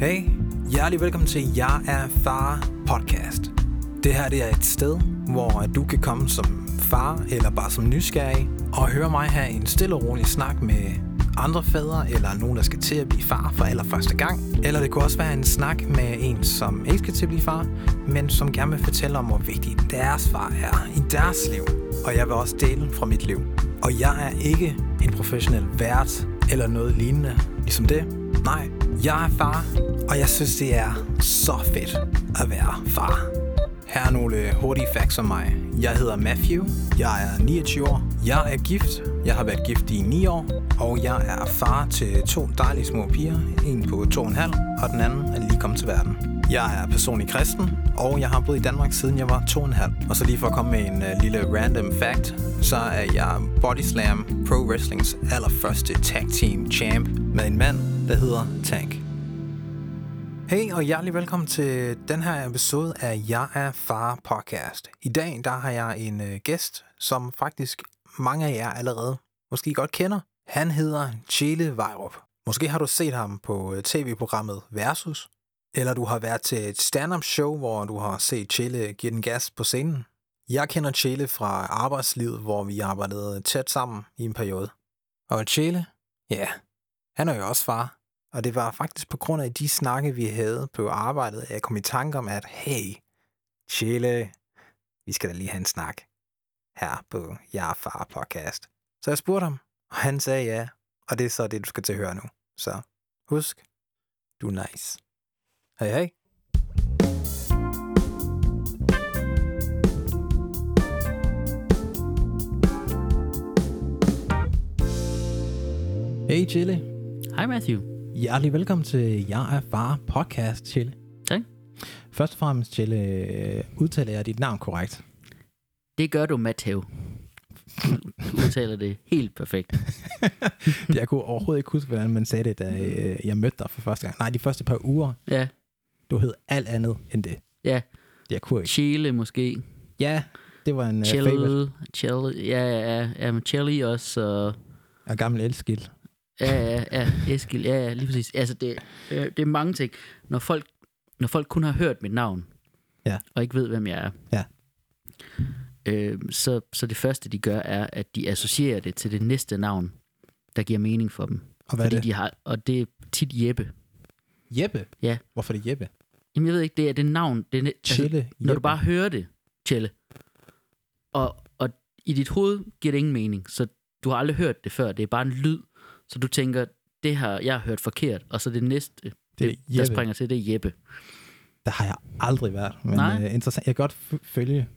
Hey, hjertelig velkommen til Jeg er far podcast. Det her det er et sted, hvor du kan komme som far eller bare som nysgerrig og høre mig have en stille og rolig snak med andre fædre eller nogen, der skal til at blive far for allerførste gang. Eller det kunne også være en snak med en, som ikke skal til at blive far, men som gerne vil fortælle om, hvor vigtig deres far er i deres liv. Og jeg vil også dele fra mit liv. Og jeg er ikke en professionel vært eller noget lignende ligesom det. Nej, jeg er far, og jeg synes, det er så fedt at være far. Her er nogle øh, hurtige facts om mig. Jeg hedder Matthew, jeg er 29 år, jeg er gift, jeg har været gift i 9 år, og jeg er far til to dejlige små piger, en på 2,5 og den anden er lige kommet til verden. Jeg er personlig kristen, og jeg har boet i Danmark siden jeg var 2,5. Og så lige for at komme med en uh, lille random fact, så er jeg Body Slam Pro Wrestlings allerførste tag team champ med en mand, der hedder Tank. Hey og hjertelig velkommen til den her episode af Jeg er Far podcast. I dag der har jeg en øh, gæst, som faktisk mange af jer allerede måske godt kender. Han hedder Chile Vejrup. Måske har du set ham på øh, tv-programmet Versus, eller du har været til et stand-up show, hvor du har set Chile give den gas på scenen. Jeg kender Chile fra arbejdslivet, hvor vi arbejdede tæt sammen i en periode. Og Chile, ja, han er jo også far. Og det var faktisk på grund af de snakke, vi havde på arbejdet, at jeg kom i tanke om, at hey, Chile, vi skal da lige have en snak her på Jeg Far podcast. Så jeg spurgte ham, og han sagde ja, og det er så det, du skal til at høre nu. Så husk, du er nice. Hej hej. Hey Chile. Hej Matthew. Hjertelig velkommen til Jeg er Far podcast, Chile. Tak. Først og fremmest, Chile, øh, udtaler jeg dit navn korrekt? Det gør du, Matthew. Du udtaler det helt perfekt. jeg kunne overhovedet ikke huske, hvordan man sagde det, da øh, jeg mødte dig for første gang. Nej, de første par uger. Ja. Du hed alt andet end det. Ja. Jeg kunne ikke. Chile måske. Ja, det var en Chill, uh, favorite. chill, ja, ja, ja, Chili også, og Og gammel elskild. Ja, ja, ja, Eskil, ja, ja, lige præcis. Altså, det, øh, det er mange ting. Når folk, når folk kun har hørt mit navn, Ja. og ikke ved, hvem jeg er, Ja. øh, så, så det første, de gør, er, at de associerer det til det næste navn, der giver mening for dem. Og hvad er Fordi det? de har, og det er tit Jeppe. Jeppe? Ja. Hvorfor er det Jeppe? Jamen, jeg ved ikke, det er det navn. Det er, ne- altså, Chille når du bare hører det, Tjelle, og, og i dit hoved giver det ingen mening, så du har aldrig hørt det før. Det er bare en lyd, så du tænker, det har jeg har hørt forkert, og så det næste, Det er der springer til, det er Jeppe. Der har jeg aldrig været. Men Nej. uh, interessant. Jeg kan godt følge.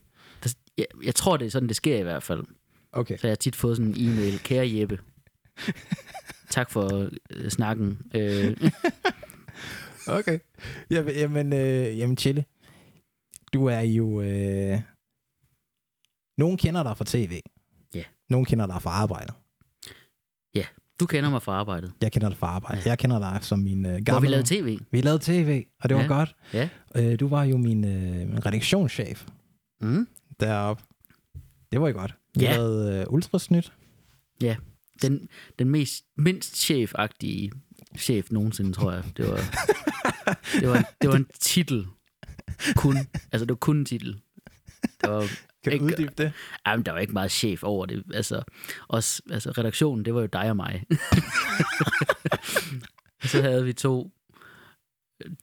Der, jeg, jeg tror, det er sådan, det sker i hvert fald. Okay. Så jeg har tit fået sådan en e-mail, kære Jeppe. tak for øh, snakken. Øh, Okay. Jamen, jamen, øh, jamen Chille, du er jo... Øh... Nogen kender dig fra tv. Ja. Nogen kender dig fra arbejdet. Du kender mig fra arbejdet. Jeg kender dig fra arbejde. Ja. Jeg kender dig som min øh, gamle... Hvor vi lavede tv. Vi lavede tv, og det var Ja. godt. Ja. Øh, du var jo min, øh, min redaktionschef Mm. deroppe. Det var jo godt. Vi Ja. lavede øh, ultrasnyt. Den, den mest, mindst chefagtige chef nogensinde, tror jeg. Det var, det var, det var en titel. Kun. Altså, det var kun en titel. Der var, Kan du Ikke- uddybe det? jamen, der var ikke meget chef over det. Altså, også, altså redaktionen, det var jo dig og mig. Så havde vi to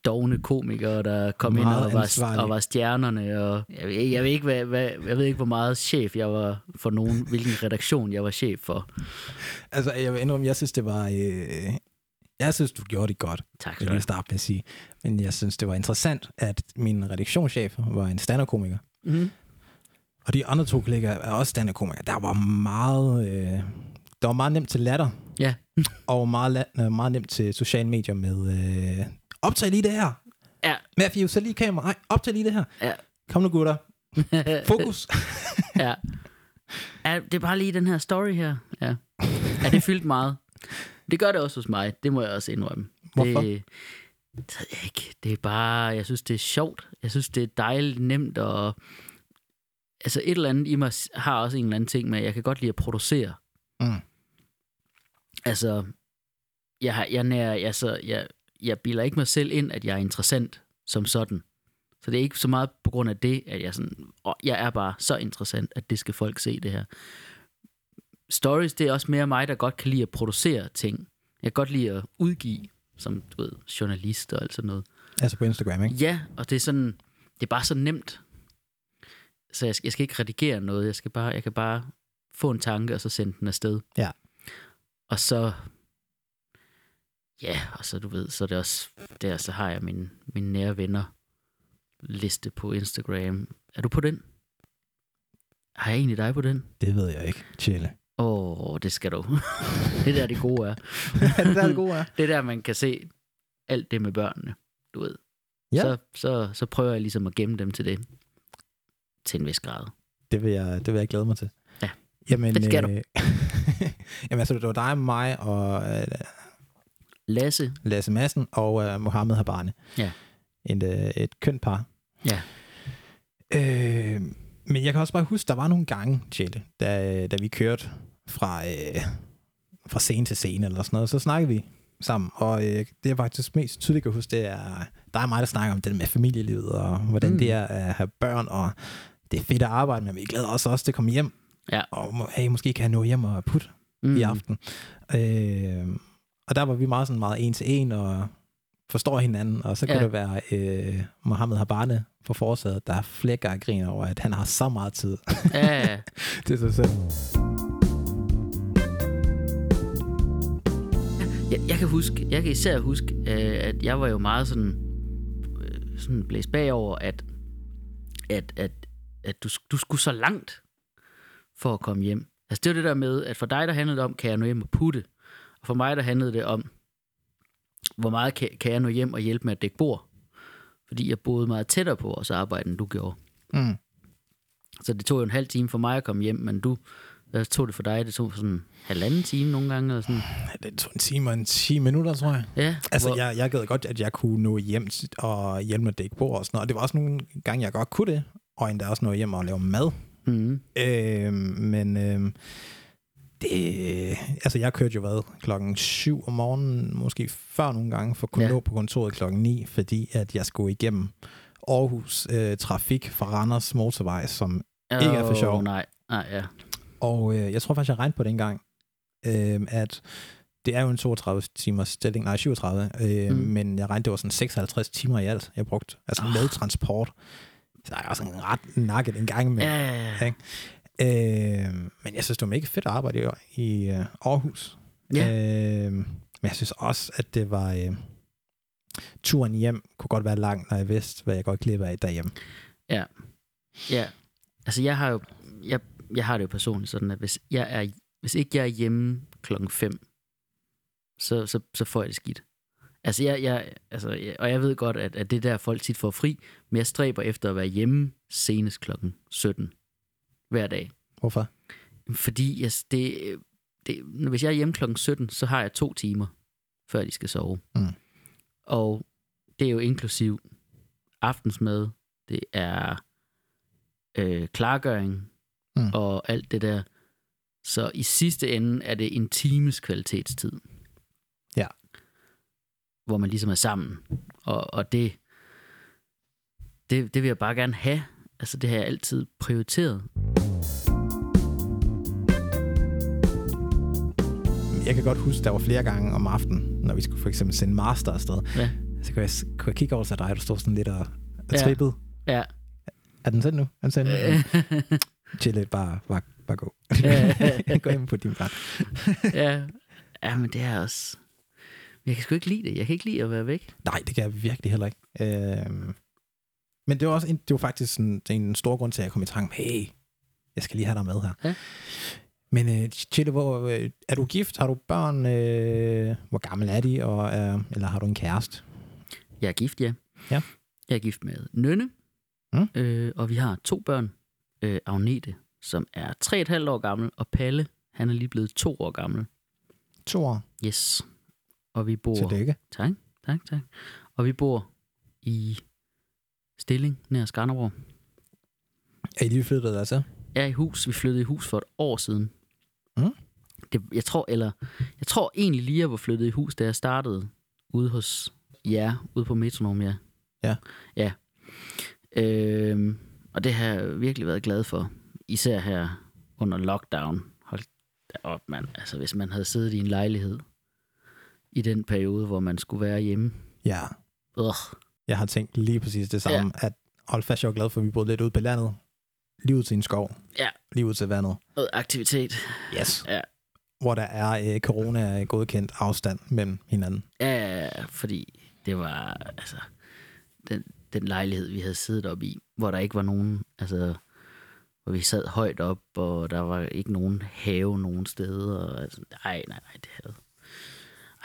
dogne komikere, der kom ind Meget og var, ansvarlige. og var stjernerne. Og jeg, ved, jeg, ved ikke, hvad, hvad, jeg ved ikke, hvor meget chef jeg var for nogen, hvilken redaktion jeg var chef for. Altså, jeg vil indrømme, jeg synes, det var... Øh, jeg synes, du gjorde det godt. Tak skal du have. starte med at sige. Men jeg synes, det var interessant, at min redaktionschef var en stand-up-komiker. Mm. Og de andre to kollegaer er også stand-up-komikere. Der var meget... Øh, der var meget nemt til latter, Ja. og meget, øh, meget nemt til sociale medier med... Øh, optag lige det her. Ja. Matthew, så lige kamera. Nej, optag lige det her. Ja. Kom nu, gutter. Fokus. ja. ja. Det er bare lige den her story her. Ja. Ja, det fyldt meget. Det gør det også hos mig. Det må jeg også indrømme. Hvorfor? Det, det ikke. Det er bare, jeg synes, det er sjovt. Jeg synes, det er dejligt nemt, og altså et eller andet i mig har også en eller anden ting med, at jeg kan godt lide at producere. Mm. Altså, jeg, har, jeg, nær, altså, jeg, jeg bilder ikke mig selv ind, at jeg er interessant som sådan. Så det er ikke så meget på grund af det, at jeg sådan, åh, jeg er bare så interessant, at det skal folk se det her. Stories, det er også mere mig, der godt kan lide at producere ting. Jeg kan godt lide at udgive, som du ved, journalist og alt sådan noget. Altså på Instagram, ikke? Ja, og det er sådan, det er bare så nemt. Så jeg skal, jeg skal ikke redigere noget, jeg skal bare, jeg kan bare få en tanke, og så sende den afsted. Ja. Og så, ja, og så du ved, så er det også, der så har jeg min, min nære venner liste på Instagram. Er du på den? Har jeg egentlig dig på den? Det ved jeg ikke. Chille. Åh, oh, det skal du. det der, det gode er. er det der, det gode er? Det er der, man kan se alt det med børnene, du ved. Ja. Så, så, så prøver jeg ligesom at gemme dem til det. Til en vis grad. Det vil jeg, det vil jeg glæde mig til. Ja, Jamen, det skal du. øh, Jamen altså, det var dig, mig og øh, Lasse, Lasse Madsen og øh, Mohammed Habane. Ja. En, øh, et kønt par. Ja. Øh, men jeg kan også bare huske, der var nogle gange, Jelle, da, da vi kørte fra, øh, fra scene til scene eller sådan noget, så snakkede vi sammen. Og øh, det jeg faktisk mest tydeligt kan huske, det er der er mig, der snakker om det med familielivet, og hvordan mm. det er at have børn, og det er fedt at arbejde, men vi glæder os også til at komme hjem. Ja. Og hey, måske kan jeg nå hjem og putte mm, i aften. Øh, og der var vi meget sådan meget en til en, og forstår hinanden, og så kunne Ja. det være øh, Mohammed Habane på forsædet, der flækker og griner over, at han har så meget tid Ja, ja. til sig selv. jeg, jeg kan huske, jeg kan især huske, øh, at jeg var jo meget sådan, øh, sådan blæst bagover, at, at, at, at du, du skulle så langt for at komme hjem. Altså det var det der med, at for dig der handlede det om, kan jeg nå hjem og putte? Og for mig der handlede det om, hvor meget kan, kan jeg nå hjem og hjælpe med at dække bord? Fordi jeg boede meget tættere på vores arbejde, end du gjorde. Mm. Så det tog jo en halv time for mig at komme hjem, men du, hvad tog det for dig? Det tog sådan en halvanden time nogle gange, eller sådan. Det tog en time og en 10 minutter, tror jeg. Ja, Altså, hvor- jeg, jeg gad godt, at jeg kunne nå hjem og hjælpe med at dække bord og sådan noget. Og det var også nogle gange, jeg godt kunne det, og endda også nå hjem og lave mad. Mhm. Øh, men øh, det, altså jeg kørte jo hvad, klokken 7 om morgenen, måske før nogle gange, for at kunne Ja. nå på kontoret klokken 9, fordi at jeg skulle igennem Aarhus øh, trafik fra Randers motorvej, som Ikke er for sjov. Nej, nej, ja. Og øh, jeg tror faktisk, jeg regnede på det engang, øh, at det er jo en 32 timers stilling, nej 37, øh, Mm. mm. men jeg regnede, det var sådan 56 timer i alt, jeg brugte, altså Ah. med transport. Så der er også en ret nakket en gang med. Ja, ja, ja. ikke? Øh, men jeg synes, det var mega fedt at arbejde i, i øh, Aarhus. Ja. Øh, men jeg synes også, at det var... Øh, turen hjem kunne godt være lang, når jeg vidste, hvad jeg godt glip af derhjemme. Ja. Ja. Altså, jeg har jo... Jeg, jeg har det jo personligt sådan, at hvis, jeg er, hvis ikke jeg er hjemme klokken 5, så, så, så får jeg det skidt. Altså, jeg, jeg, altså, jeg, og jeg ved godt, at, at det er der, folk tit får fri, men jeg stræber efter at være hjemme senest klokken 17 hver dag. Hvorfor? Fordi jeg, det, det, hvis jeg er hjemme klokken 17, så har jeg to timer, før de skal sove. Mm. Og det er jo inklusiv aftensmad, det er øh, klargøring Mm. og alt det der. Så i sidste ende er det en times kvalitetstid. Ja. Hvor man ligesom er sammen. Og, og det, det, det vil jeg bare gerne have. Altså det har jeg altid prioriteret. Jeg kan godt huske, der var flere gange om aftenen, når vi skulle for eksempel sende master afsted. Ja. Så kunne jeg, kunne jeg kigge over til dig, du står sådan lidt og, og Ja. trippede. Ja. Er den sendt nu? Er den sendt nu? Chill lidt, bare, bare, bare gå. Ja. gå ind på din plan. ja. ja, men det er også... Jeg kan sgu ikke lide det. Jeg kan ikke lide at være væk. Nej, det kan jeg virkelig heller ikke. Øhm, men det var, også en, det var faktisk sådan, det en stor grund til, at jeg kom i tanke om, hey, jeg skal lige have dig med her. Ja. Men øh, Chille, hvor, øh, er du gift? Har du børn? Øh, hvor gammel er de? Og, øh, eller har du en kæreste? Jeg er gift, ja. Ja. Jeg er gift med Nynne, Mm. øh, og vi har to børn. Øh, Agnete, som er 3,5 år gammel, og Palle, han er lige blevet to år gammel. To år. Yes. Og vi bor... Tillykke. Tak, tak, tak. Og vi bor i Stilling, nær Skanderborg. Er I lige flyttet altså? er i hus. Vi flyttede i hus for et år siden. Mm. Det, jeg tror, eller jeg tror egentlig lige, jeg var flyttet i hus, da jeg startede ude hos Ja, ude på Metronom, ja. Ja. Ja. Øhm, og det har jeg virkelig været glad for. Især her under lockdown. Hold da op, mand. Altså, hvis man havde siddet i en lejlighed i den periode, hvor man skulle være hjemme. Ja, Ugh. jeg har tænkt lige præcis det samme, ja. at hold fast, jeg var glad for, at vi boede lidt ude på landet. Lige ud til en skov. Ja. Lige ud til vandet. Noget aktivitet. Yes. Ja. Hvor der er øh, corona godkendt afstand mellem hinanden. Ja, fordi det var altså den, den lejlighed, vi havde siddet op i, hvor der ikke var nogen, altså hvor vi sad højt op, og der var ikke nogen have nogen steder. Og, altså, nej, nej, nej, det havde...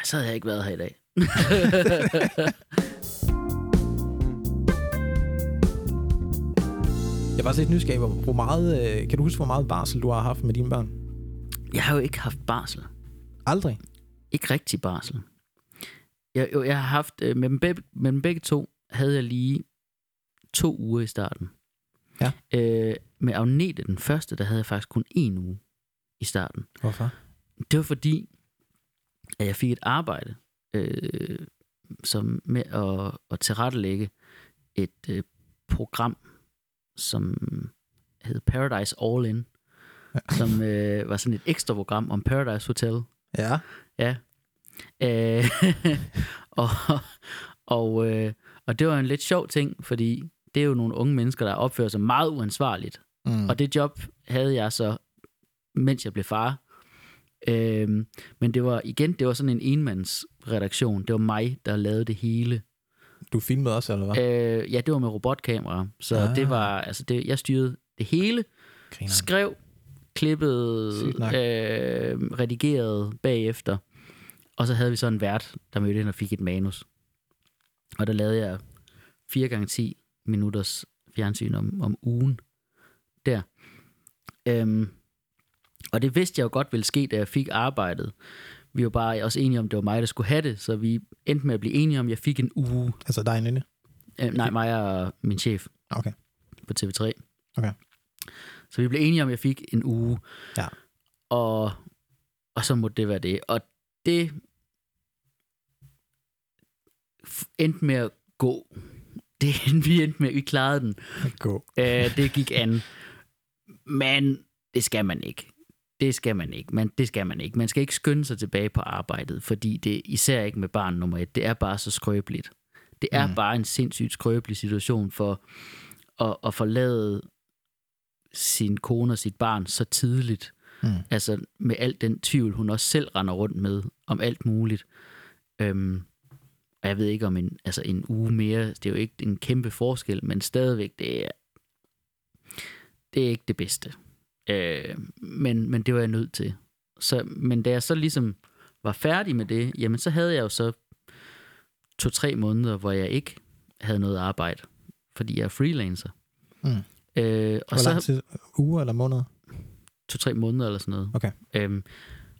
Så havde jeg ikke været her i dag. Jeg var også lidt nysgerrig, hvor, hvor meget, øh, kan du huske, hvor meget barsel du har haft med dine børn? Jeg har jo ikke haft barsel. Aldrig. Ikke rigtig barsel. Jeg, jo, jeg har haft, øh, med, dem begge, med dem begge to, havde jeg lige to uger i starten. Ja. Øh, med Agnete, den første, der havde jeg faktisk kun en uge i starten. Hvorfor? Det var fordi, at jeg fik et arbejde øh, som med at, at tilrettelægge et øh, program, som hed Paradise All In, som øh, var sådan et ekstra program om Paradise Hotel. Ja. Ja. Øh, og, og, øh, og det var en lidt sjov ting, fordi det er jo nogle unge mennesker, der opfører sig meget uansvarligt. Mm. Og det job havde jeg så, mens jeg blev far. Øhm, men det var igen, det var sådan en enmandsredaktion. Det var mig, der lavede det hele. Du filmede også, eller hvad? Øh, ja, det var med robotkamera. Så Ah. det var, altså det, jeg styrede det hele. Griner. Skrev, klippede, nok. øh, redigerede bagefter. Og så havde vi så en vært, der mødte ind og fik et manus. Og der lavede jeg 4 gange 10 minutters fjernsyn om, om ugen der. Øhm, og det vidste jeg jo godt ville ske, da jeg fik arbejdet. Vi var bare også enige om, det var mig, der skulle have det, så vi endte med at blive enige om, at jeg fik en uge. Altså dig, Nynne? Øh, nej, mig og min chef Okay. på TV3. Okay. Så vi blev enige om, at jeg fik en uge. Ja. Og, og så måtte det være det. Og det endte med at gå. Det, vi endte med, vi klarede den. Gå. Øh, det gik an. Men det skal man ikke. Det skal man ikke. Men det skal man ikke. Man skal ikke skynde sig tilbage på arbejdet, fordi det især ikke med barn nummer et. Det er bare så skrøbeligt. Det er mm. bare en sindssygt skrøbelig situation for at, at forlade sin kone og sit barn så tidligt. Mm. Altså med al den tvivl, hun også selv render rundt med om alt muligt. Øhm, og jeg ved ikke om en, altså en uge mere, det er jo ikke en kæmpe forskel, men stadigvæk, det er, det er ikke det bedste. Øh, men, men det var jeg nødt til. Så, men da jeg så ligesom var færdig med det, jamen så havde jeg jo så to-tre måneder, hvor jeg ikke havde noget arbejde, fordi jeg er freelancer. Mm. Øh, og Hvor så lang tid? Uger eller måneder? to-tre måneder eller sådan noget. Okay. Øhm,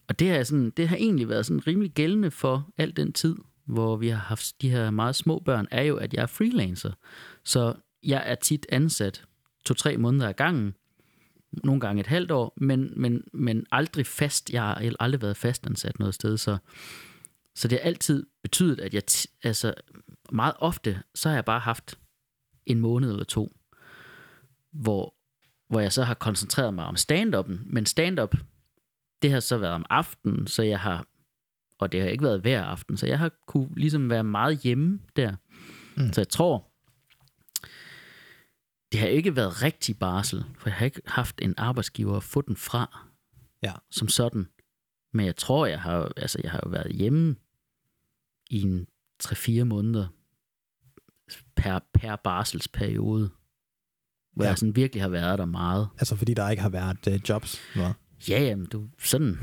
og det har, sådan, det har egentlig været sådan rimelig gældende for al den tid, hvor vi har haft de her meget små børn, er jo, at jeg er freelancer. Så jeg er tit ansat to-tre måneder ad gangen, nogle gange et halvt år, men, men, men aldrig fast. Jeg har aldrig været fastansat noget sted, så, så det har altid betydet, at jeg altså, meget ofte, så har jeg bare haft en måned eller to, hvor, hvor jeg så har koncentreret mig om stand-up'en. Men stand-up, det har så været om aftenen, så jeg har, og det har ikke været hver aften, så jeg har kunne ligesom være meget hjemme der. Mm. Så jeg tror, det har ikke været rigtig barsel, for jeg har ikke haft en arbejdsgiver at få den fra, Ja. som sådan. Men jeg tror, jeg har, altså, jeg har været hjemme i en 3-4 måneder per, per barselsperiode, hvor Ja. jeg sådan virkelig har været der meget. Altså fordi der ikke har været uh, jobs? Hvad? Ja, jamen, du, sådan,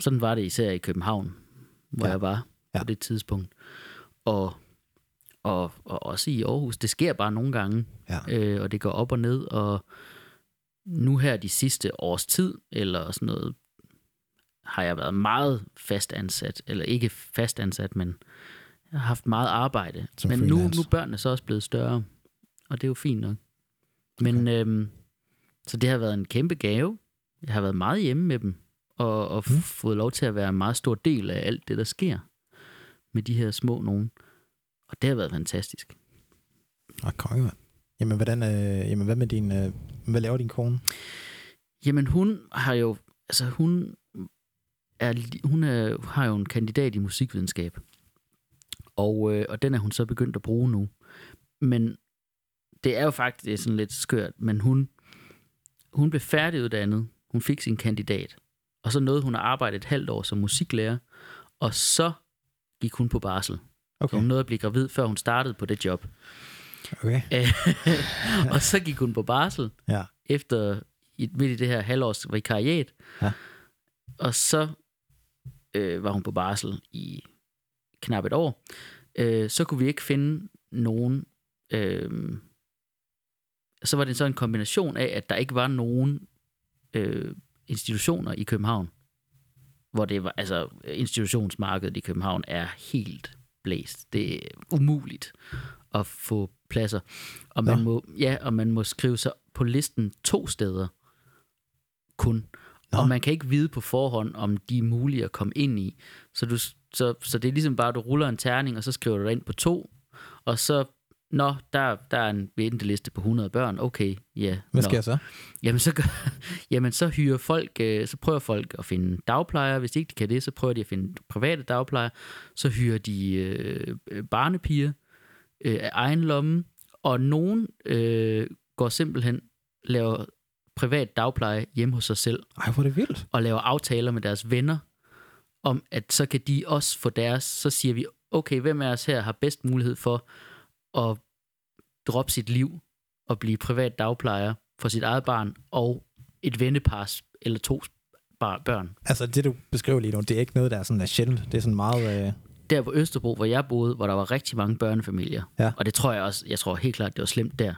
sådan var det især i København, hvor ja. jeg var Ja. på det tidspunkt. Og, og, og også i Aarhus. Det sker bare nogle gange, Ja. øh, og det går op og ned. Og nu her de sidste års tid, eller sådan noget, har jeg været meget fastansat. Eller ikke fastansat, men jeg har haft meget arbejde. Som men nu, freelance. nu er børnene så også blevet større, og det er jo fint nok. Men øhm, så det har været en kæmpe gave. Jeg har været meget hjemme med dem, og, og Mm. mm. fået lov til at være en meget stor del af alt det, der sker med de her små nogen. Og det har været fantastisk. Og konge, mand. Jamen, hvordan, øh, jamen, hvad med din, øh, hvad laver din kone? Jamen, hun har jo, altså hun er, hun er, har jo en kandidat i musikvidenskab. Og, øh, og den er hun så begyndt at bruge nu. Men det er jo faktisk det sådan lidt skørt, men hun, hun blev færdiguddannet. Hun fik sin kandidat. Og så nåede hun at arbejde et halvt år som musiklærer. Og så gik hun på barsel. Okay. Hun nåede at blive gravid, før hun startede på det job. Okay. og så gik hun på barsel Ja. efter i, midt i det her halvårs vikariat. Ja. Og så øh, var hun på barsel i knap et år. Øh, så kunne vi ikke finde nogen... Øh, så var det så en kombination af, at der ikke var nogen øh, institutioner i København, hvor det var, altså institutionsmarkedet i København er helt blæst. Det er umuligt at få pladser. Og man, Nå. må, ja, og man må skrive sig på listen to steder kun. Nå. Og man kan ikke vide på forhånd, om de er mulige at komme ind i. Så, du, så, så det er ligesom bare, at du ruller en terning, og så skriver du dig ind på to, og så, nå, der, der er en venteliste på 100 børn, okay, ja. Hvad nå. sker så? Jamen så, gør, jamen så hyrer folk, øh, så prøver folk at finde dagplejere. Hvis ikke de kan det, så prøver de at finde private dagplejere. Så hyrer de øh, øh, barnepiger øh, af egen lomme. Og nogen øh, går simpelthen, laver privat dagpleje hjemme hos sig selv, Ej, hvor er det vildt. og laver aftaler med deres venner, om at så kan de også få deres, så siger vi, okay, hvem af os her har bedst mulighed for at droppe sit liv og blive privat dagplejer for sit eget barn og et vennepars eller to børn. Altså, det du beskriver lige nu, det er ikke noget, der er sådan er sjældent. Det er sådan meget... Øh... Der på Østerbro, hvor jeg boede, hvor der var rigtig mange børnefamilier. Ja. Og det tror jeg også, jeg tror helt klart, det var slemt der.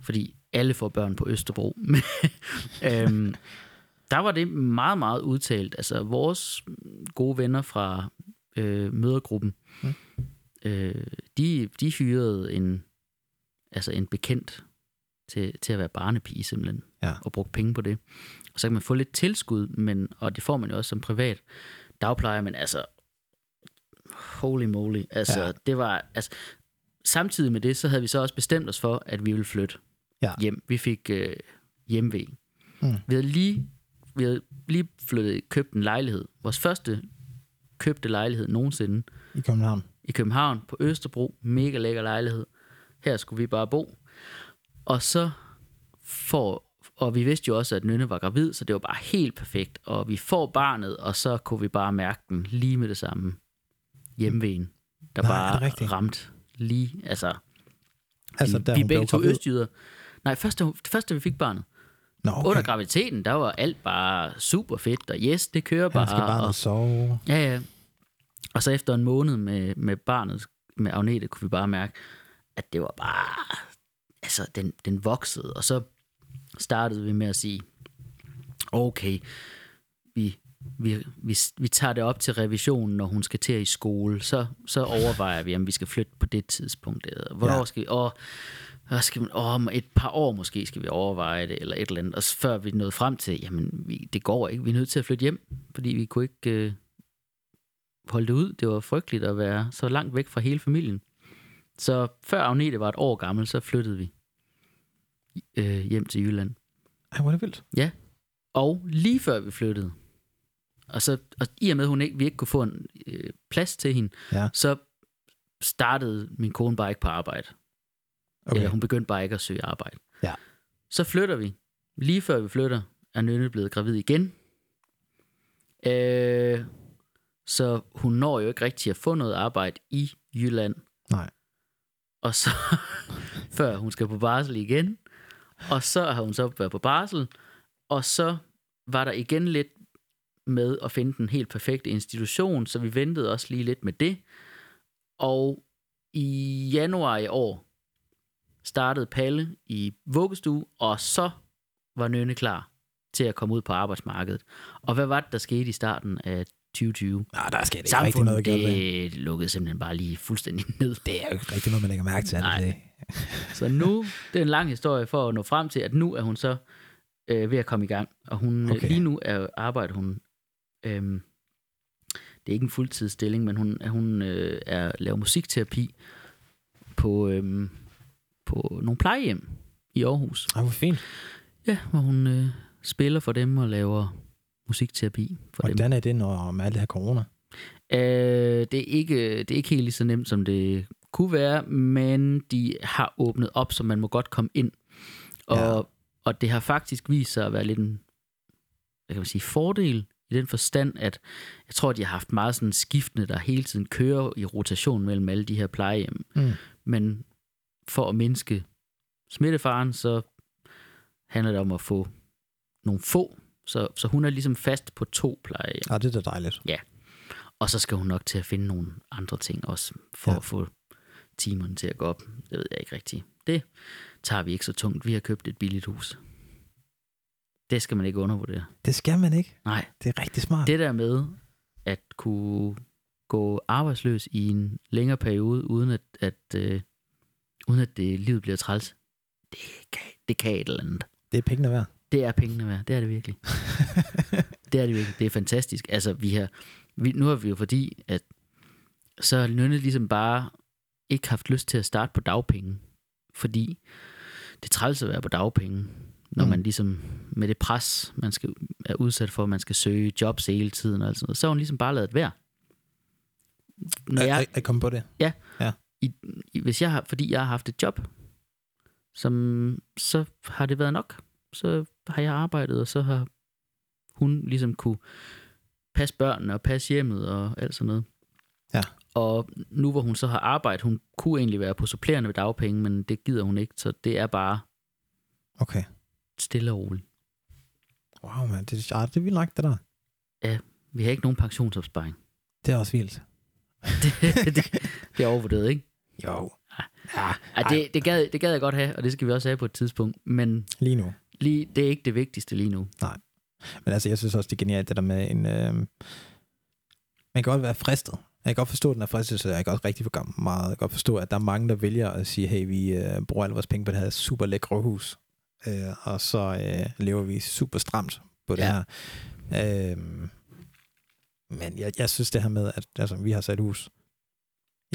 Fordi alle får børn på Østerbro. Øhm, der var det meget, meget udtalt. Altså, vores gode venner fra øh, mødergruppen, Mm. Øh, de, de hyrede en, altså en bekendt til, til at være barnepige simpelthen, Ja. og brugte penge på det. Og så kan man få lidt tilskud, men, og det får man jo også som privat dagplejer, men altså, holy moly, altså, Ja. det var, altså, samtidig med det, så havde vi så også bestemt os for, at vi ville flytte Ja. hjem. Vi fik øh, hjemvej. Mm. Vi havde lige, vi havde lige flyttet, købt en lejlighed. Vores første købte lejlighed nogensinde I København. I København på Østerbro. Mega lækker lejlighed. Her skulle vi bare bo. Og så får og vi vidste jo også, at Nynne var gravid, så det var bare helt perfekt. Og vi får barnet, og så kunne vi bare mærke den lige med det samme hjemvejen, der Nej, bare rigtigt? ramt lige, altså, Altså, vi, da vi hun begge to østjyder. Nej, først da, først da vi fik barnet. Nå, Okay. Under graviditeten, der var alt bare super fedt, og yes, det kører bare. Han skal bare og, sove. Ja, ja. Og så efter en måned med, med barnet, med Agnete, kunne vi bare mærke, at det var bare... Altså, den, den voksede. Og så startede vi med at sige, okay, vi, vi, vi, vi tager det op til revisionen, når hun skal til i skole. Så, så overvejer vi, om vi skal flytte på det tidspunkt. Eller Hvornår Ja. skal vi... Åh, hvad skal man, åh, om et par år måske skal vi overveje det, eller et eller andet. Og så før vi nåede frem til, jamen, vi, det går ikke. Vi er nødt til at flytte hjem, fordi vi kunne ikke øh, holde det ud. Det var frygteligt at være så langt væk fra hele familien. Så før Agnete var et år gammel, så flyttede vi øh, hjem til Jylland. Ej, hvor er det vildt. Ja. Og lige før vi flyttede, og, så, og i og med, at hun ikke, vi ikke kunne få en øh, plads til hende, Ja. så startede min kone bare ikke på arbejde. Okay. Eller hun begyndte bare ikke at søge arbejde. Ja. Så flytter vi. Lige før vi flytter, er Nynne blevet gravid igen. Øh, så hun når jo ikke rigtig at få noget arbejde i Jylland. Nej. Og så, før hun skal på barsel igen. Og så har hun så været på barsel. Og så var der igen lidt med at finde den helt perfekte institution, så vi ventede også lige lidt med det. Og i januar i år startede Palle i vuggestue, og så var Nynne klar til at komme ud på arbejdsmarkedet. Og hvad var det, der skete i starten af 2020? Nej, der skal ikke rigtig noget Samfundet, galt ved. det lukkede simpelthen bare lige fuldstændig ned. Det er jo ikke rigtig noget, man lægger mærke til. det Nej. det? Så nu, det er en lang historie for at nå frem til, at nu er hun så øh, ved at komme i gang. Og hun, Okay. okay. lige nu er, arbejder hun, øhm, det er ikke en fuldtidsstilling, men hun, hun øh, er laver musikterapi på, øhm, på nogle plejehjem i Aarhus. Ej, hvor fint. Ja, hvor hun øh, spiller for dem og laver musikterapi for dem. Hvordan er det, når med alt det her corona? Øh, det, er ikke, det er ikke helt lige så nemt, som det kunne være, men de har åbnet op, så man må godt komme ind. Og, ja. og det har faktisk vist sig at være lidt en hvad kan man sige, fordel i den forstand, at jeg tror, at de har haft meget sådan skiftende, der hele tiden kører i rotation mellem alle de her plejehjem. Mm. Men for at mindske smittefaren, så handler det om at få nogle få. Så, så hun er ligesom fast på to plejehjem. Ja, det er da dejligt. Og så skal hun nok til at finde nogle andre ting også, for Ja. ja. at få timerne til at gå op. Det ved jeg ikke rigtigt. Det tager vi ikke så tungt. Vi har købt et billigt hus. Det skal man ikke undervurdere. Det skal man ikke. Nej, Det er rigtig smart. det der med at kunne gå arbejdsløs i en længere periode, uden at, at, øh, uden at det, livet bliver træls, det kan, det kan et eller andet. det er pengene værd. Det er pengene værd. Det er det virkelig. det er det virkelig. Det er fantastisk. Altså, vi har, vi, nu har vi jo fordi, at så har Nynne ligesom bare ikke haft lyst til at starte på dagpenge. Fordi det er træls at være på dagpenge, når Mm. man ligesom med det pres, man skal, er udsat for, at man skal søge jobs hele tiden og sådan noget, så har hun ligesom bare lavet være. Når Jeg, jeg, jeg, kom på det. i, i, hvis jeg har, fordi jeg har haft et job, som, så har det været nok. Så har jeg arbejdet, og så har hun ligesom kunne passe børnene og passe hjemmet og alt sådan noget. Ja. Og nu hvor hun så har arbejdet, hun kunne egentlig være på supplerende ved dagpenge, men det gider hun ikke, så det er bare Okay. stille og roligt. Wow, man. Det, ja, det er vildt nok, det der. Vi har ikke nogen pensionsopsparing. Det er også vildt. det, det, det er overvurderet, ikke? Jo. Ja, Ej, det, det, gad, det gad jeg godt have, og det skal vi også have på et tidspunkt, men lige nu. Lige, det er ikke det vigtigste lige nu. Men altså, jeg synes også, det er genialt, det der med en... Øh... Man kan godt være fristet. Jeg kan godt forstå den her fristelse. Jeg kan også rigtig for meget jeg kan godt forstå, at der er mange, der vælger at sige, hey, vi øh, bruger alle vores penge på det her super lækre hus. Øh, og så øh, lever vi super stramt på det Ja. her. Øh, men jeg, jeg synes det her med, at altså, vi har sat hus.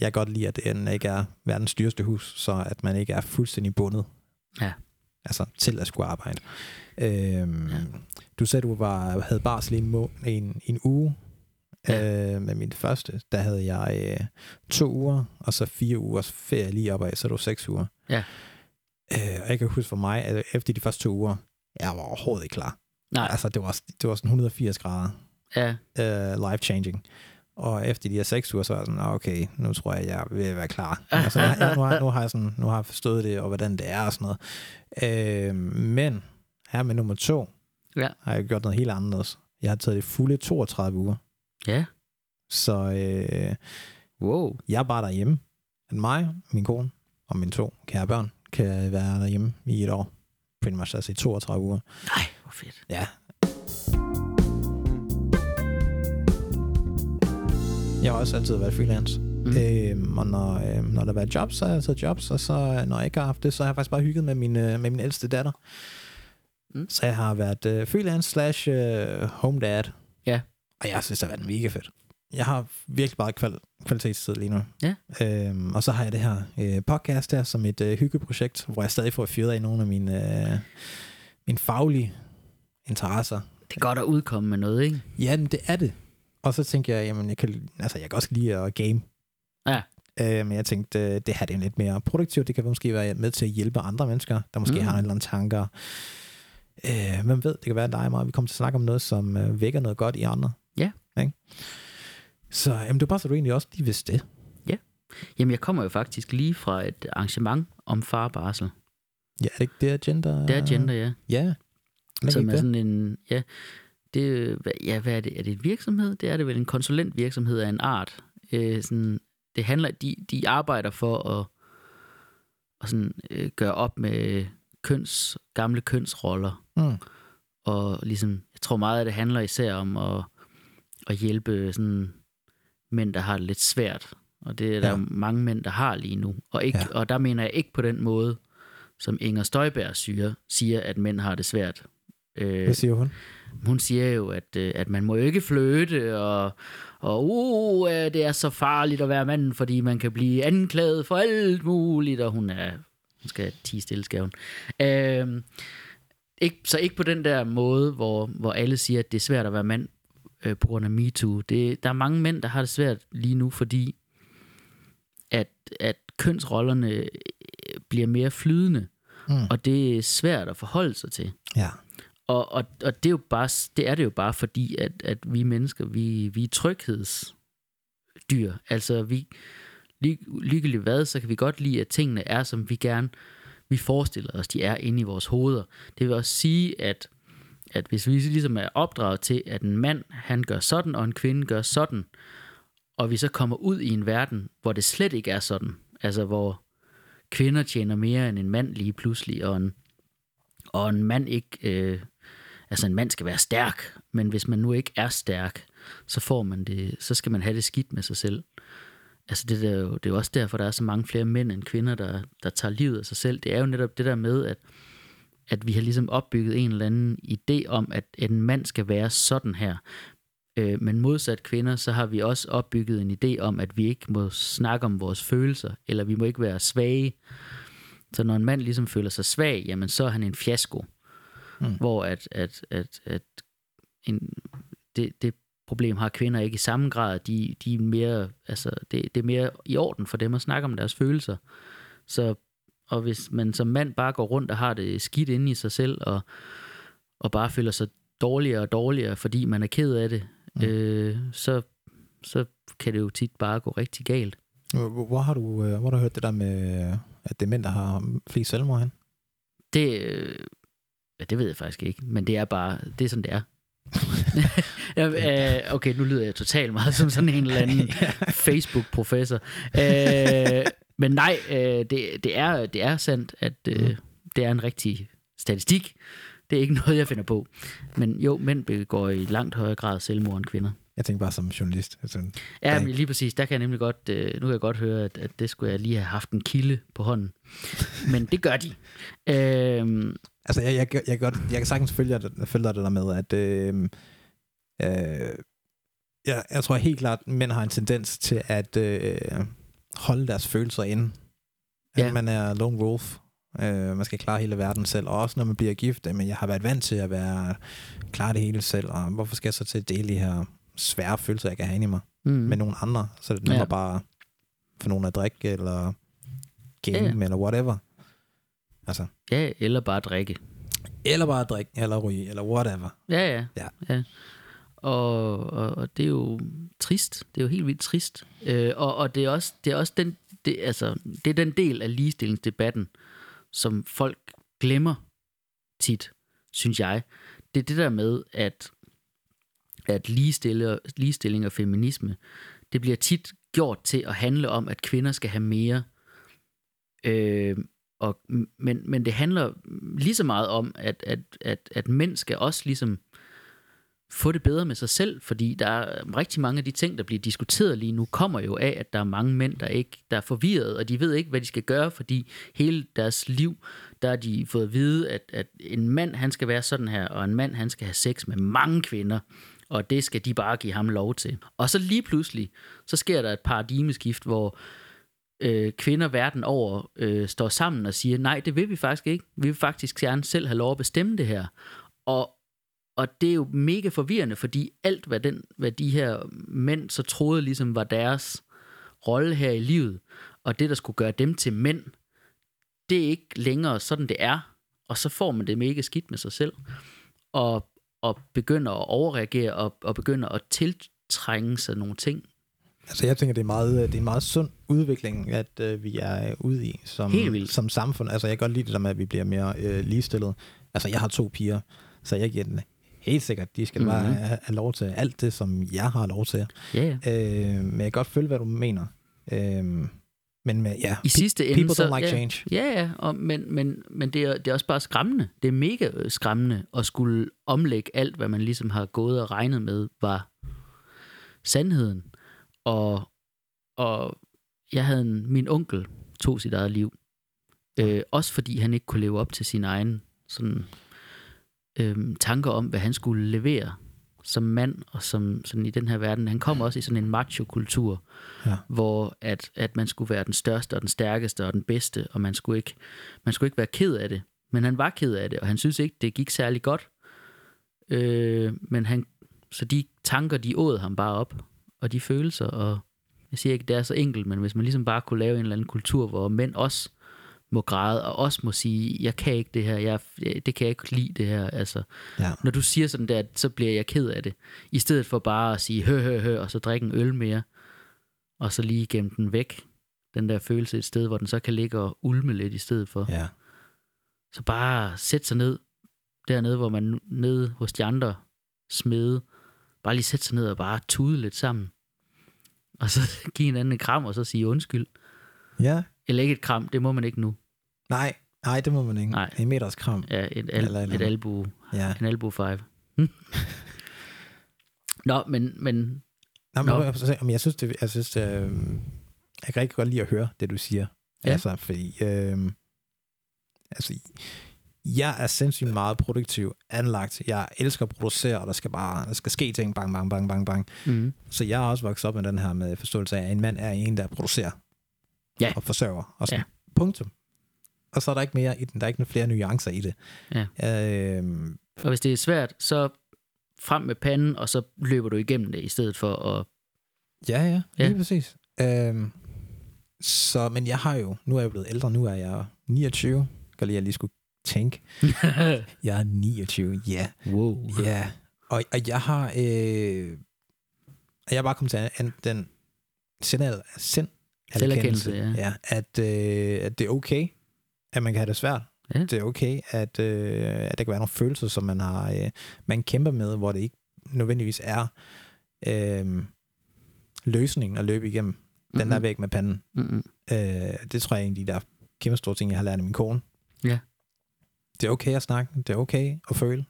Jeg kan godt lide, at det ikke er verdens dyreste hus, så at man ikke er fuldstændig bundet. Ja. Altså til at skulle arbejde. Øhm, Ja. Du sagde, du var, havde barsel i en, må, en, en uge. Ja. Øh, med min første, der havde jeg øh, to uger, og så fire ugers ferie lige opad, så det var seks uger. Ja. Øh, og jeg kan huske for mig, at efter de første to uger, jeg var overhovedet ikke klar. Nej, Altså, det var, det var sådan 180 grader ja, øh, life-changing. Og efter de her seks uger, så var jeg sådan, "Ah, okay, nu tror jeg, jeg vil være klar. altså, jeg, jeg, nu, har, nu, har jeg sådan, nu har jeg forstået det, og hvordan det er og sådan noget. Øh, men her med nummer to, Ja. har jeg gjort noget helt anderledes. Jeg har taget det fulde 32 uger. ja. Så øh, Wow. jeg er bare derhjemme. At mig, min kone og mine to kære børn kan være derhjemme i et år. Pretty much altså i 32 uger. Nej, hvor fedt. Ja. Jeg har også altid været freelance. Mm. Øhm, og når, øh, når der været jobs, så har jeg taget jobs, og så når jeg ikke har haft det, så har jeg faktisk bare hygget med min, øh, med min ældste datter. Mm. Så jeg har været øh, freelance slash øh, home dad. Ja. Og jeg synes, det har været mega fedt. Jeg har virkelig bare kval- kvalitetstid lige nu. Ja. Øhm, og så har jeg det her øh, podcast her som et øh, hyggeprojekt, hvor jeg stadig får fyret af nogle af mine, øh, mine faglige interesser. Det er godt at udkomme med noget, ikke? Ja, men det er det. Og så tænker jeg, jamen, jeg kan, altså, jeg kan også lide at game. Ja. Øh, men jeg tænkte, øh, det her det er lidt mere produktivt. Det kan måske være med til at hjælpe andre mennesker, der måske Mm. har en eller anden tanker. Øh, hvem ved, det kan være, dig og mig, vi kommer til at snakke om noget, som øh, vækker noget godt i andre. Ja. Ikke? Så jamen, det var så du egentlig også lige vidste det. Jamen, jeg kommer jo faktisk lige fra et arrangement om farbarsel. Ja, er det ikke det, agenda? Det er gender, ja. Ja. Hvad som er det? sådan en, ja, det, ja, hvad er det? Er det en virksomhed? Det er det vel en konsulentvirksomhed af en art. Øh, sådan, det handler, de, de arbejder for at, at sådan, øh, gøre op med køns, gamle kønsroller. Mm. Og ligesom, jeg tror meget, at det handler især om at, at hjælpe sådan mænd, der har det lidt svært. Og det er der Ja. mange mænd, der har lige nu. Og, ikke, ja. og der mener jeg ikke på den måde, som Inger Støjberg siger, siger at mænd har det svært. Øh, Hvad siger hun? Hun siger jo, at, øh, at man må jo ikke fløte, og, Og uh, øh, det er så farligt at være mand, fordi man kan blive anklaget for alt muligt, og hun er... Hun skal tige stille, skal hun. Øh, ikke, så ikke på den der måde, hvor, hvor alle siger, at det er svært at være mand øh, på grund af MeToo. Det, der er mange mænd, der har det svært lige nu, fordi at, at kønsrollerne øh, bliver mere flydende, mm. og det er svært at forholde sig til. Ja. Og, og, og det, er jo bare, det er det jo bare fordi, at, at vi mennesker, vi, vi er tryghedsdyr. Altså, vi, lig, ligegyldigt hvad, så kan vi godt lide, at tingene er, som vi gerne vi forestiller os, de er inde i vores hoveder. Det vil også sige, at, at hvis vi ligesom er opdraget til, at en mand, han gør sådan, og en kvinde gør sådan, og vi så kommer ud i en verden, hvor det slet ikke er sådan, altså hvor kvinder tjener mere end en mand lige pludselig, og en, og en mand ikke, øh, altså en mand skal være stærk, men hvis man nu ikke er stærk, så får man det, så skal man have det skidt med sig selv. Altså det, der, det er jo også derfor, der er så mange flere mænd end kvinder, der, der tager livet af sig selv. Det er jo netop det der med, at, at vi har ligesom opbygget en eller anden idé om, at en mand skal være sådan her. Øh, men modsat kvinder, så har vi også opbygget en idé om, at vi ikke må snakke om vores følelser, eller vi må ikke være svage. Så når en mand ligesom føler sig svag, jamen så er han en fiasko. Mm. Hvor at, at, at, at en, det, det problem har kvinder ikke i samme grad. De, de er mere, altså, det, det er mere i orden for dem at snakke om deres følelser. Så, og hvis man som mand bare går rundt og har det skidt inde i sig selv, og, og bare føler sig dårligere og dårligere, fordi man er ked af det, mm. øh, så, så kan det jo tit bare gå rigtig galt. Hvor, har du, øh, hvor har du hørt det der med, at det er mænd, der har flest selvmord hen? Det, ja, det ved jeg faktisk ikke, men det er bare, det er sådan, det er. Øh, okay, nu lyder jeg totalt meget som sådan en eller anden Facebook-professor. Øh, men nej, det, det, er, det er sandt, at mm. det er en rigtig statistik. Det er ikke noget, jeg finder på. Men jo, mænd begår i langt højere grad selvmord end kvinder. Jeg tænker bare som journalist. Altså, ja, men lige præcis. Der kan jeg nemlig godt, øh, nu kan jeg godt høre, at, at det skulle jeg lige have haft en kilde på hånden. Men det gør de. Øhm, altså, jeg, jeg, jeg, jeg, godt, jeg kan sagtens følge, følge dig det der med, at øh, øh, jeg, jeg tror helt klart, at mænd har en tendens til at øh, holde deres følelser inde. At ja. man er lone wolf. Øh, man skal klare hele verden selv. Og også når man bliver gift, men jeg har været vant til at være klare det hele selv. Og hvorfor skal jeg så til at dele de her svære følelser, jeg kan have inde i mig mm. med nogle andre? Så det er ja. bare for nogen at drikke, eller game, ja. eller whatever. Altså. Ja, eller bare drikke. Eller bare drikke, eller ryge, eller whatever. Ja, ja. ja. ja. Og, og, og det er jo trist. Det er jo helt vildt trist. Øh, og, og det er også, det er også den, det, altså, det er den del af ligestillingsdebatten, som folk glemmer tit, synes jeg. Det er det der med, at, at ligestille, ligestilling og feminisme, det bliver tit gjort til at handle om, at kvinder skal have mere. Øh, og, men, men det handler lige så meget om, at, at, at, at mænd skal også ligesom få det bedre med sig selv, fordi der er rigtig mange af de ting, der bliver diskuteret lige nu, kommer jo af, at der er mange mænd, der ikke der er forvirret, og de ved ikke, hvad de skal gøre, fordi hele deres liv, der har de fået at vide, at, at en mand, han skal være sådan her, og en mand, han skal have sex med mange kvinder, og det skal de bare give ham lov til. Og så lige pludselig, så sker der et paradigmeskift, hvor øh, kvinder verden over øh, står sammen og siger, nej, det vil vi faktisk ikke. Vi vil faktisk gerne selv have lov at bestemme det her. Og, og det er jo mega forvirrende, fordi alt, hvad, den, hvad de her mænd så troede ligesom var deres rolle her i livet, og det, der skulle gøre dem til mænd, det er ikke længere sådan, det er. Og så får man det mega skidt med sig selv. Og, og begynder at overreagere, og, og begynder at tiltrænge sig nogle ting. Altså jeg tænker, det er, meget, det er en meget sund udvikling, at øh, vi er ude i som, som samfund. Altså jeg kan godt lide det der med, at vi bliver mere øh, ligestillet. Altså jeg har to piger, så jeg giver den helt sikkert, de skal mm-hmm. bare have, have lov til alt det, som jeg har lov til. Yeah. Øh, men jeg kan godt følge, hvad du mener. Øh, men med, ja, i sidste ende, people don't like ja, change. Ja, ja, og, men, men, men det, er, det er også bare skræmmende. Det er mega skræmmende at skulle omlægge alt, hvad man ligesom har gået og regnet med, var sandheden. Og, og jeg havde en, min onkel tog sit eget liv. Øh, også fordi han ikke kunne leve op til sin egen sådan, øh, tanker om, hvad han skulle levere som mand og som sådan i den her verden, han kom også i sådan en macho-kultur, Ja. hvor at, at man skulle være den største og den stærkeste og den bedste, og man skulle ikke, man skulle ikke være ked af det. Men han var ked af det, og han synes ikke, det gik særlig godt. Øh, men han, så de tanker, de åd ham bare op, og de følelser, og jeg siger ikke, det er så enkelt, men hvis man ligesom bare kunne lave en eller anden kultur, hvor mænd også må græde, og også må sige, jeg kan ikke det her, jeg, det kan jeg ikke lide det her, altså, Ja. når du siger sådan der, så bliver jeg ked af det. I stedet for bare at sige hø, hø, hø, og så drikke en øl mere, og så lige gemme den væk, den der følelse et sted, hvor den så kan ligge og ulme lidt i stedet for. Ja. Så bare sæt sig ned, dernede, hvor man nede hos de andre smede, bare lige sætte sig ned og bare tude lidt sammen. Og så give hinanden en kram, og så sige undskyld. Ja. Eller ikke et kram, det må man ikke nu. Nej, nej, det må man ikke. Nej. En meters kram. Ja, et, Eller al, et eller et albu, Ja. en albu five. Hm? Nå, men, men Nå, men, Nå. jeg, men jeg synes, det, jeg synes, det, øh, jeg kan rigtig godt lide at høre det, du siger. Ja. Altså, fordi, øh, altså, jeg er sindssygt meget produktiv, anlagt. Jeg elsker at producere, og der skal bare, der skal ske ting, bang, bang, bang, bang, bang. mm, Så jeg har også vokset op med den her med forståelse af, at en mand er en, der producerer. Ja. Og forsørger. Og sådan, Ja. punktum. Og så er der ikke mere i den. Der er ikke flere nuancer i det. Ja. Øh, og hvis det er svært, så frem med panden, og så løber du igennem det, i stedet for at... Ja, ja, Ja. lige præcis. Øhm, så, men jeg har jo, nu er jeg blevet ældre, nu er jeg 29. Gør lige, jeg lige skulle tænke. Jeg er 29, ja. wow. Ja. Og, og jeg har, øh, jeg er bare kommet til an, den sind, sind Selverkendelse, ja. ja at, øh, at det er okay, at man kan have det svært. Ja. Det er okay, at, øh, at der kan være nogle følelser, som man har, øh, man kæmper med, hvor det ikke nødvendigvis er øh, løsningen at løbe igennem. Den Mhm. der væk med panden. Mm-mm. Øh, det tror jeg er de der kæmpe store ting, jeg har lært af min kone. Ja. Det er okay at snakke. Det er okay at føle.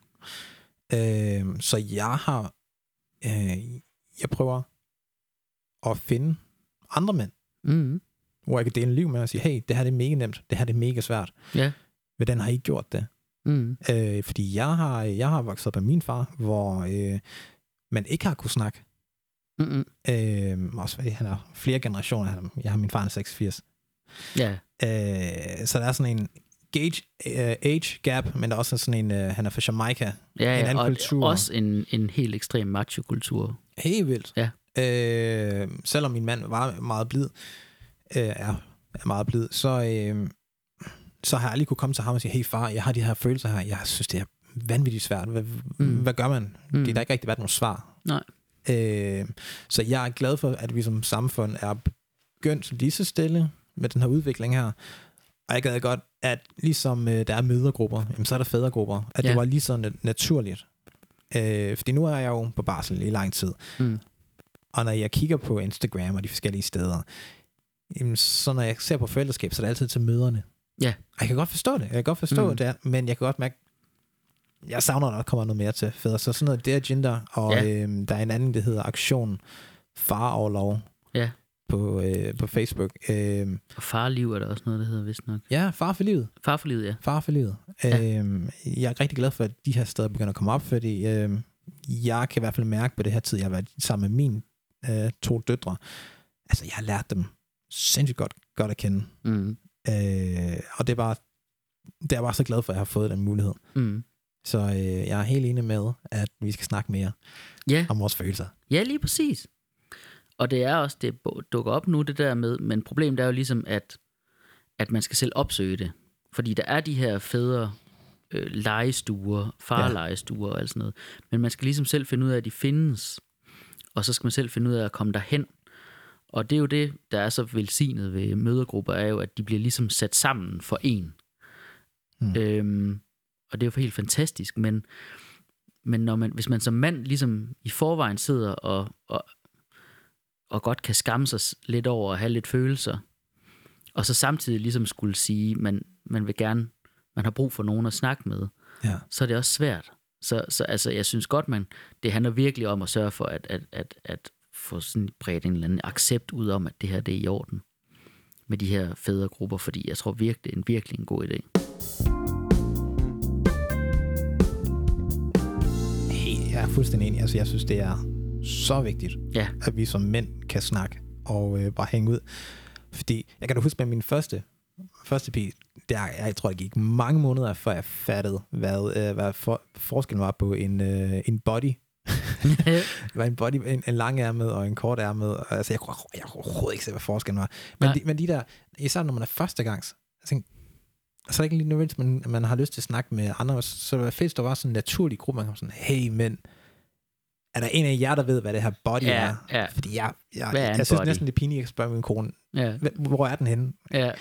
Øh, så jeg har... Øh, jeg prøver at finde andre mænd, Mm-hmm. Hvor jeg kan dele en liv med og sige, hey, det her det er mega nemt. Det her det er mega svært. Ja. Den har I ikke gjort det. Mm. Øh, fordi jeg har, jeg har vokset op med min far, hvor øh, man ikke har kunne snakke. Mm-mm. Øh, også fordi han er flere generationer. Han- Jeg har min far er 86. Ja. Øh, så der er sådan en gauge, uh, age gap, men der er også sådan en, uh, han er fra Jamaica. Ja, En ja anden og kultur. også en, en helt ekstrem macho-kultur. Helt vildt. Ja. Øh, selvom min mand var meget blid, øh, er, er meget blid, så, øh, så har jeg aldrig kunne komme til ham og sige, hey far, jeg har de her følelser her, jeg synes, det er vanvittigt svært. Hvad, Mm. hvad gør man? Mm. Det er der ikke rigtig været nogen svar. Nej. Øh, så jeg er glad for, at vi som samfund er begyndt lige så stille med den her udvikling her. Og jeg gad godt, at ligesom øh, der er mødergrupper, jamen, så er der fædregrupper. At Ja. det var lige så na- naturligt. Øh, fordi nu er jeg jo på barsel i lang tid. Mm. Og når jeg kigger på Instagram og de forskellige steder, jamen, så når jeg ser på forældreskab, så er det altid til møderne. Ja. Og jeg kan godt forstå det. Jeg kan godt forstå Mm. det, men jeg kan godt mærke, jeg savner, at der kommer noget mere til fædre. Så sådan noget, det er gender, og Ja. øhm, der er en anden, der hedder Aktion Far og Lov Ja. på, øh, på Facebook. Øhm, Og farliv er der også noget, der hedder vist nok. ja, Far for livet. Far for livet, ja. Far for livet. Ja. Øhm, jeg er rigtig glad for, at de her steder begynder at komme op, fordi øhm, jeg kan i hvert fald mærke på det her tid, jeg har været sammen med mine øh, to døtre. Altså, jeg har lært dem sindssygt godt, godt at kende. Mm. Øh, og det er bare, det er jeg bare så glad for, at jeg har fået den mulighed. Mm. Så øh, jeg er helt enig med, at vi skal snakke mere Ja. om vores følelser. ja, lige præcis. Og det er også, det dukker op nu, det der med, men problemet er jo ligesom, at, at man skal selv opsøge det. Fordi der er de her fædre øh, legestuer, farlegestuer og alt sådan noget. Men man skal ligesom selv finde ud af, at de findes. Og så skal man selv finde ud af at komme derhen. Og det er jo det, der er så velsignet ved mødergrupper, er jo, at de bliver ligesom sat sammen for en. Mm. Øhm, og det er jo helt fantastisk, men, men når man, hvis man som mand ligesom i forvejen sidder og, og, og godt kan skamme sig lidt over at have lidt følelser, og så samtidig ligesom skulle sige, man, man vil gerne, man har brug for nogen at snakke med, Ja. så er det også svært. Så, så altså, jeg synes godt, man, det handler virkelig om at sørge for, at, at, at, at få sådan bredt en eller anden accept ud om, at det her det er i orden med de her fædregrupper, fordi jeg tror virkelig, det er en virkelig en god idé. Hey, jeg er fuldstændig enig. Altså, jeg synes, det er så vigtigt, Ja. at vi som mænd kan snakke og øh, bare hænge ud. Fordi jeg kan da huske med min første, første pige, der, jeg tror, det gik mange måneder, før jeg fattede, hvad, øh, hvad for, forskellen var på en, øh, en body. det var en body, en, en lang ærmet og en kort ærmet. Og, Altså, jeg kunne, jeg kunne overhovedet ikke se, hvad forskellen var. Men Nej. de, men de der, især når man er førstegangs, jeg tænkte, så er det ikke lige nødvendigt, at man, man har lyst til at snakke med andre. Så det var fedt, der var sådan en naturlig gruppe, man kom sådan, hey mænd, er der en af jer, der ved, hvad det her body Ja, er? ja. Fordi jeg, jeg, jeg, jeg synes body? næsten, det er pinligt, at spørge min kone, ja, "Hva- hvor er den henne? ja,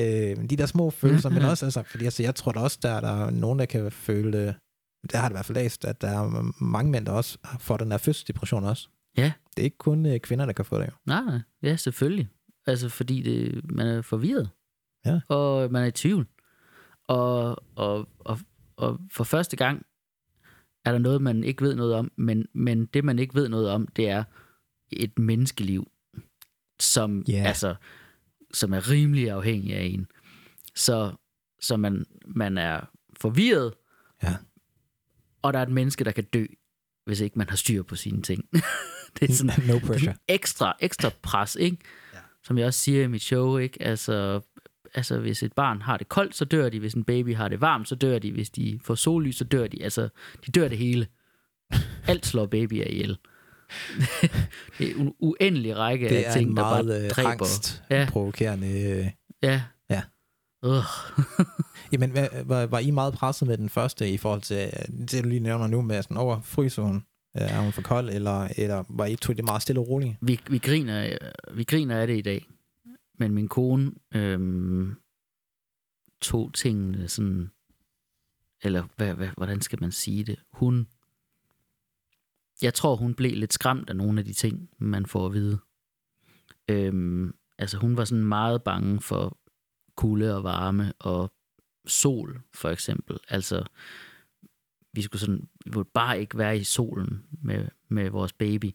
Øh, de der små følelser, men også, altså, fordi altså, jeg tror da også, der, der er nogen, der kan føle, der har det i hvert fald læst, at der er mange mænd, der også får den der fødselsdepression også. Ja. Det er ikke kun øh, kvinder, der kan få det. Jo. nej, nej, ja, selvfølgelig. Altså, fordi det, man er forvirret. Ja. Og man er i tvivl. Og, og, og, og for første gang er der noget, man ikke ved noget om, men, men det, man ikke ved noget om, det er et menneskeliv, som, Ja. altså, som er rimelig afhængig af en. Så, så man, man er forvirret, Ja. Og der er et menneske, der kan dø, hvis ikke man har styr på sine ting. det er sådan, no det er pressure. sådan ekstra, ekstra pres, ikke? Ja. Som jeg også siger i mit show, ikke? Altså, altså, hvis et barn har det koldt, så dør de. Hvis en baby har det varmt, så dør de. Hvis de får sollys, så dør de. Altså, de dør det hele. Alt slår babyer ihjel. det er en uendelig række Det af er ting, en der meget bare øh, dræber. angst Ja. provokerende. Øh. Ja. Ja. Uh. Jamen, hvad, var, var I meget presset med den første i forhold til øh, det, du lige nævner nu med sådan, over frysonen? Øh, er hun for kold, eller, eller var I tog det meget stille og roligt? vi, vi, griner, øh, vi griner af det i dag. Men min kone øhm, tog tingene sådan... Eller hvad, hvad, hvordan skal man sige det? Hun... Jeg tror, hun blev lidt skræmt af nogle af de ting, man får at vide. Øhm, altså, hun var sådan meget bange for kulde og varme og sol, for eksempel. Altså, vi skulle sådan, vi ville bare ikke være i solen med, med vores baby.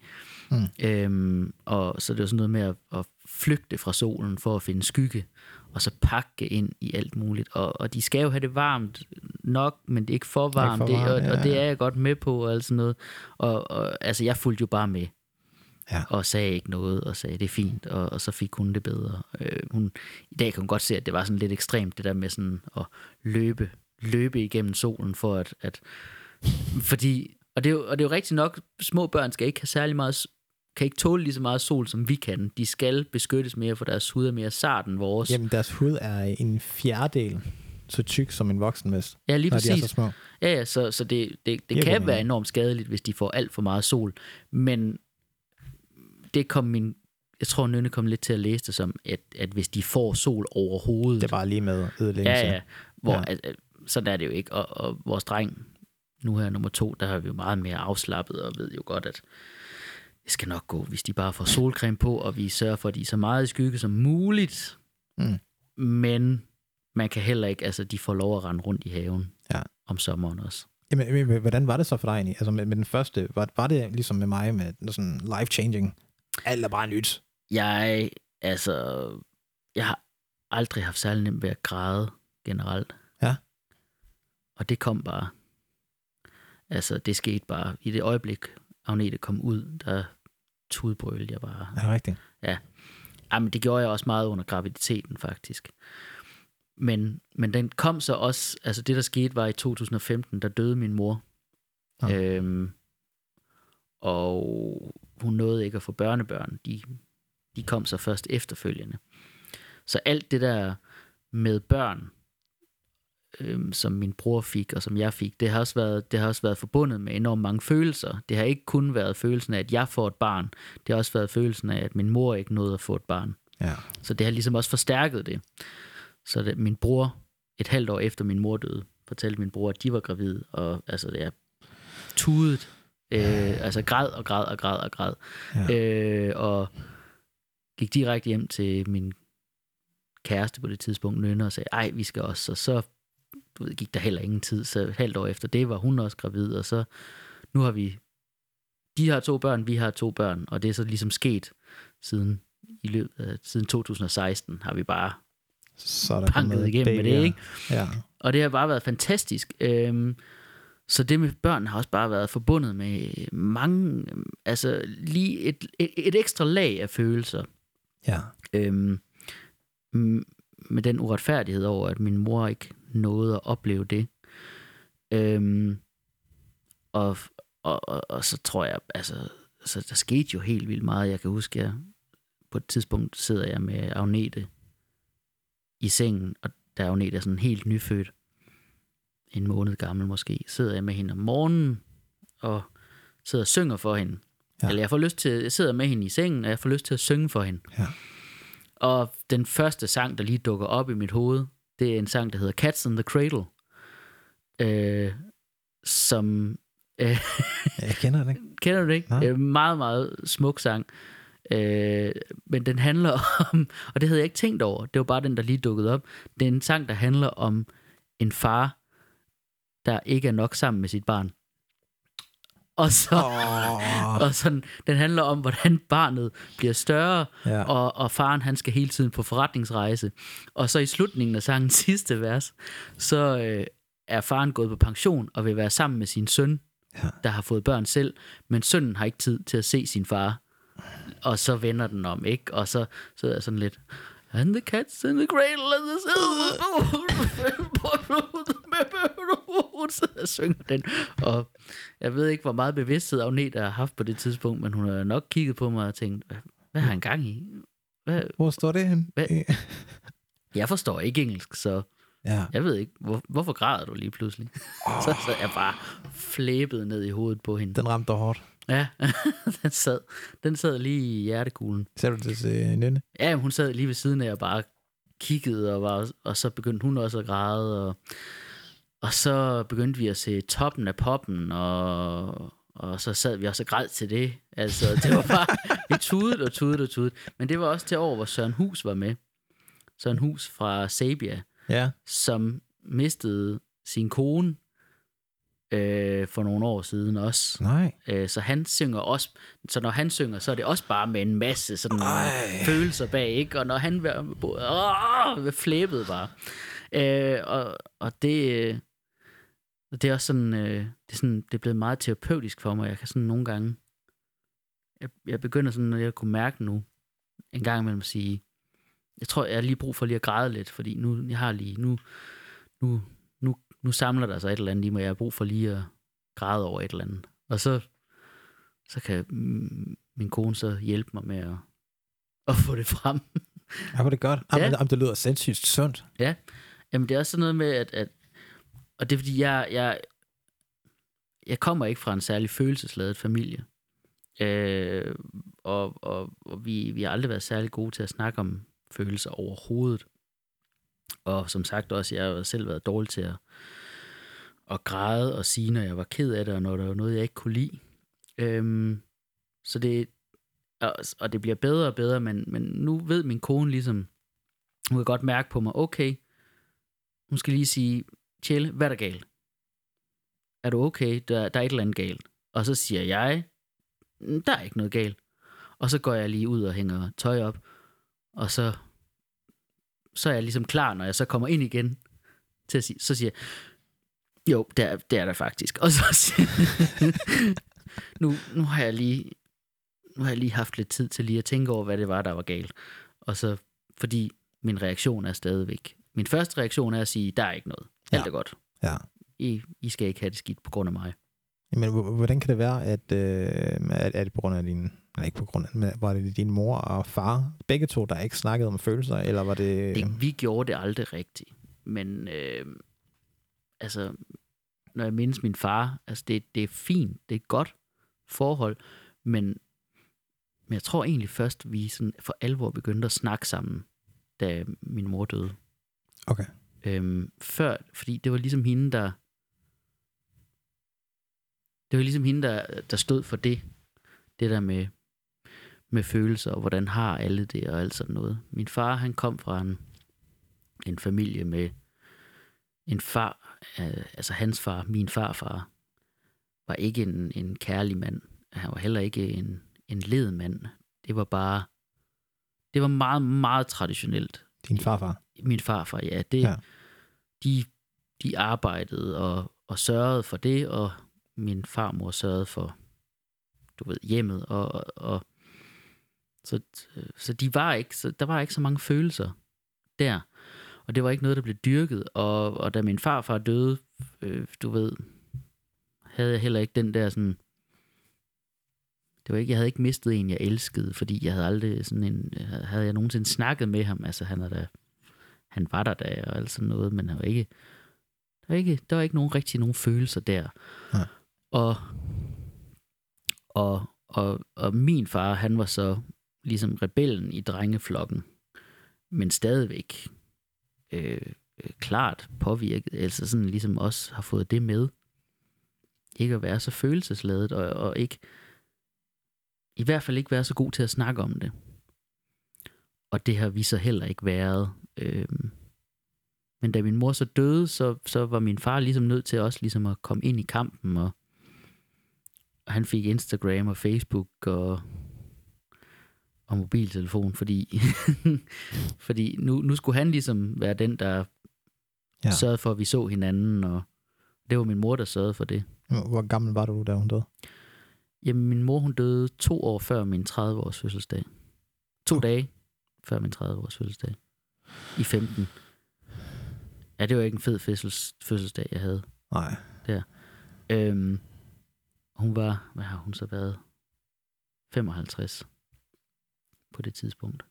Mm. Øhm, og så det var sådan noget med at, at flygte fra solen for at finde skygge, og så pakke ind i alt muligt. Og, og de skal jo have det varmt nok, men det er ikke for varmt, for det, varmt, og, ja, og det er jeg godt med på, og alt sådan noget. Og, og altså, jeg fulgte jo bare med. Ja. Og sagde ikke noget, og sagde, det er fint, og, og så fik hun det bedre. Øh, hun, I dag kan hun godt se, at det var sådan lidt ekstremt, det der med sådan at løbe, løbe igennem solen, for at, at fordi, og det, er jo, og det er jo rigtigt nok, små børn skal ikke have særlig meget, kan ikke tåle lige så meget sol, som vi kan. De skal beskyttes mere, for deres hud er mere sart end vores. Jamen, deres hud er en fjerdedel så tyk som en voksen vest, ja, lige når de er præcis. så små. Ja, ja, så, så det, det, det kan være enormt skadeligt, hvis de får alt for meget sol. Men det kom min... Jeg tror, Nynne kom lidt til at læse det som, at, at hvis de får sol overhovedet... Det er bare lige med ødelæggelse. ja, ja, hvor, Ja. At, at, sådan er det jo ikke. Og, og vores dreng, nu her nummer to, der har vi jo meget mere afslappet og ved jo godt, at det skal nok gå, hvis de bare får solcreme på, og vi sørger for, at de er så meget i skygge som muligt. Mm. Men man kan heller ikke, altså de får lov at rende rundt i haven Ja. om sommeren også. Jamen, men- men hvordan var det så for dig egentlig? Altså med, med den første, var, var det ligesom med mig med sådan life-changing? Alt er bare nyt. Jeg, altså, jeg har aldrig haft særlig nemt ved at græde generelt. Ja. Og det kom bare. Altså, det skete bare. I det øjeblik, Agnete kom ud, der tudbrølede jeg bare. Er det rigtigt? Jamen, det gjorde jeg også meget under graviditeten, faktisk. Men, men den kom så også, altså det der skete var i 2015, der døde min mor. Nå. Øhm, og hun nåede ikke at få børnebørn. De, de kom så først efterfølgende. Så alt det der med børn, øhm, som min bror fik, og som jeg fik, det har, også været, det har også været forbundet med enormt mange følelser. Det har ikke kun været følelsen af, at jeg får et barn. Det har også været følelsen af, at min mor ikke nåede at få et barn. Ja. Så det har ligesom også forstærket det. Så det, min bror, et halvt år efter min mor døde, fortalte min bror, at de var gravide, og altså det er tudet, øh, altså græd og græd og græd og græd. Ja. Øh, og gik direkte hjem til min kæreste på det tidspunkt, Nynne, og sagde, ej, vi skal også. Og så du ved, gik der heller ingen tid, så halvt år efter det var hun også gravid, og så nu har vi, de har to børn, vi har to børn, og det er så ligesom sket siden i løbet af, siden 2016 har vi bare Så er der banket igennem med det, ikke? Ja. Og det har bare været fantastisk. Øhm, så det med børn har også bare været forbundet med mange, altså lige et, et, et ekstra lag af følelser. Ja. Øhm, med den uretfærdighed over, at min mor ikke nåede at opleve det. Øhm, og, og, og, og så tror jeg, altså, så der skete jo helt vildt meget. Jeg kan huske, jeg på et tidspunkt sidder jeg med Agnete i sengen, og der er Agnete er sådan helt nyfødt, en måned gammel måske, sidder jeg med hende om morgenen, og sidder og synger for hende. Ja. Eller jeg får lyst til, jeg sidder med hende i sengen, og jeg får lyst til at synge for hende. Ja. Og den første sang, der lige dukker op i mit hoved, det er en sang, der hedder Cats in the Cradle. Øh, som... Øh, Jeg kender det ikke. kender du det ikke? Øh, meget, meget smuk sang. Øh, men den handler om... Og det havde jeg ikke tænkt over. Det var bare den, der lige dukkede op. Det er en sang, der handler om en far, der ikke er nok sammen med sit barn. Og så... Oh, Og sådan, den handler om, hvordan barnet bliver større, Ja. og, og faren han skal hele tiden på forretningsrejse. Og så i slutningen af sangens sidste vers, så øh, er faren gået på pension og vil være sammen med sin søn, Ja. der har fået børn selv, men sønnen har ikke tid til at se sin far. Og så vender den om, ikke? Og så, så er jeg sådan lidt... And the cats in the cradle and the Så jeg synger den. Og jeg ved ikke, hvor meget bevidsthed Agnete har haft på det tidspunkt, men hun har nok kigget på mig og tænkt, hvad, har han gang i? Hvad? Hvor står det hen? Hvad? Jeg forstår ikke engelsk, så Ja. jeg ved ikke, hvor, hvorfor græder du lige pludselig? Oh. Så, så jeg bare flæbet ned i hovedet på hende. Den ramte hårdt. Ja, den sad, den sad lige i hjertekuglen. Ser du det til Nynne? Ja, hun sad lige ved siden af og bare kiggede, og, var, og så begyndte hun også at græde, og, og så begyndte vi at se toppen af poppen, og, og så sad vi også og græd til det. Altså, det var bare, vi tudede og tudede og tudede. Men det var også til år, hvor Søren Hus var med. Søren Hus fra Sabia, Ja. som mistede sin kone øh, for nogle år siden også. Nej. Øh, så han synger også, så når han synger, så er det også bare med en masse sådan Ej. følelser bag, ikke? Og når han var flæbet bare. Øh, og, og det, øh, det er også sådan, øh, det er sådan, det er blevet meget terapeutisk for mig. Jeg kan sådan nogle gange, jeg, jeg begynder sådan, når jeg kunne mærke nu, en gang imellem at sige, jeg tror, jeg har lige brug for lige at græde lidt, fordi nu, jeg har lige, nu, nu, nu, samler der sig et eller andet i mig, jeg har brug for lige at græde over et eller andet. Og så, så kan mm, min kone så hjælpe mig med at, at få det frem. Ja, var det godt. Ja. jamen, det lyder sindssygt sundt. Jamen, det er også sådan noget med, at, at og det er fordi, jeg, jeg, jeg kommer ikke fra en særlig følelsesladet familie. Øh, og og, og vi, vi har aldrig været særlig gode til at snakke om følelser overhovedet. Og som sagt også, jeg har selv været dårlig til at, at græde og sige, når jeg var ked af det, og når der var noget, jeg ikke kunne lide. Øhm, så det, og, og det bliver bedre og bedre, men, men nu ved min kone ligesom, hun kan godt mærke på mig, okay, hun skal lige sige, Tjelle, hvad er der galt? Er du okay? Der, der er et eller andet galt. Og så siger jeg, mm, der er ikke noget galt. Og så går jeg lige ud og hænger tøj op, og så, så er jeg ligesom klar, når jeg så kommer ind igen, til at sige, så siger jeg, jo, det er, det er der faktisk. Og så siger nu, nu har jeg lige nu har jeg lige haft lidt tid til lige at tænke over, hvad det var, der var galt. Og så, fordi min reaktion er stadigvæk. Min første reaktion er at sige, der er ikke noget. Alt Ja. er godt. Ja. I, I skal ikke have det skidt på grund af mig. Men hvordan kan det være, at øh, er, er det på grund af din, eller ikke på grund af, men var det din mor og far, begge to, der ikke snakkede om følelser, eller var det... det vi gjorde det aldrig rigtigt. Men øh, altså, når jeg mindes min far, altså det, det er fint, det er et godt forhold, men, men jeg tror egentlig først, vi sådan for alvor begyndte at snakke sammen, da min mor døde. Okay. Øhm, før, fordi det var ligesom hende, der... Det var ligesom hende, der, der stod for det. Det der med, med følelser, og hvordan har alle det, og alt sådan noget. Min far, han kom fra en, en familie med en far, øh, altså hans far, min farfar, var ikke en, en kærlig mand. Han var heller ikke en, en led mand. Det var bare... Det var meget, meget traditionelt Din farfar. min farfar, ja, det, Ja. De, de arbejdede og, og sørgede for det, og min farmor sørgede for, du ved, hjemmet, og, og, og så, så de var ikke, så der var ikke så mange følelser der, og det var ikke noget, der blev dyrket, og, og da min farfar døde, øh, du ved, havde jeg heller ikke den der sådan, det var ikke, jeg havde ikke mistet en, jeg elskede, fordi jeg havde aldrig sådan en, havde jeg nogensinde snakket med ham, altså han er da, han var der da, og alt sådan noget, men han var ikke, der var ikke, der var ikke nogen rigtig nogen følelser der. Nej. Og, og, og, og min far, han var så ligesom rebellen i drengeflokken, men stadigvæk øh, øh klart påvirket, altså sådan ligesom også har fået det med. Ikke at være så følelsesladet, og, og ikke, i hvert fald ikke være så god til at snakke om det. Og det har vi så heller ikke været. Øhm, men da min mor så døde, så, så var min far ligesom nødt til også ligesom at komme ind i kampen, og, og han fik Instagram og Facebook og, og mobiltelefon, fordi, fordi nu, nu skulle han ligesom være den, der Ja. sørgede for, at vi så hinanden, og det var min mor, der sørgede for det. Hvor gammel var du, da hun døde? Jamen, min mor, hun døde to år før min 30-års fødselsdag. To Okay. dage før min 30-års fødselsdag. I 15. Ja, det var ikke en fed fødsels, fødselsdag, jeg havde. Nej. Øhm, hun var, hvad har hun så været? 55 på det tidspunkt.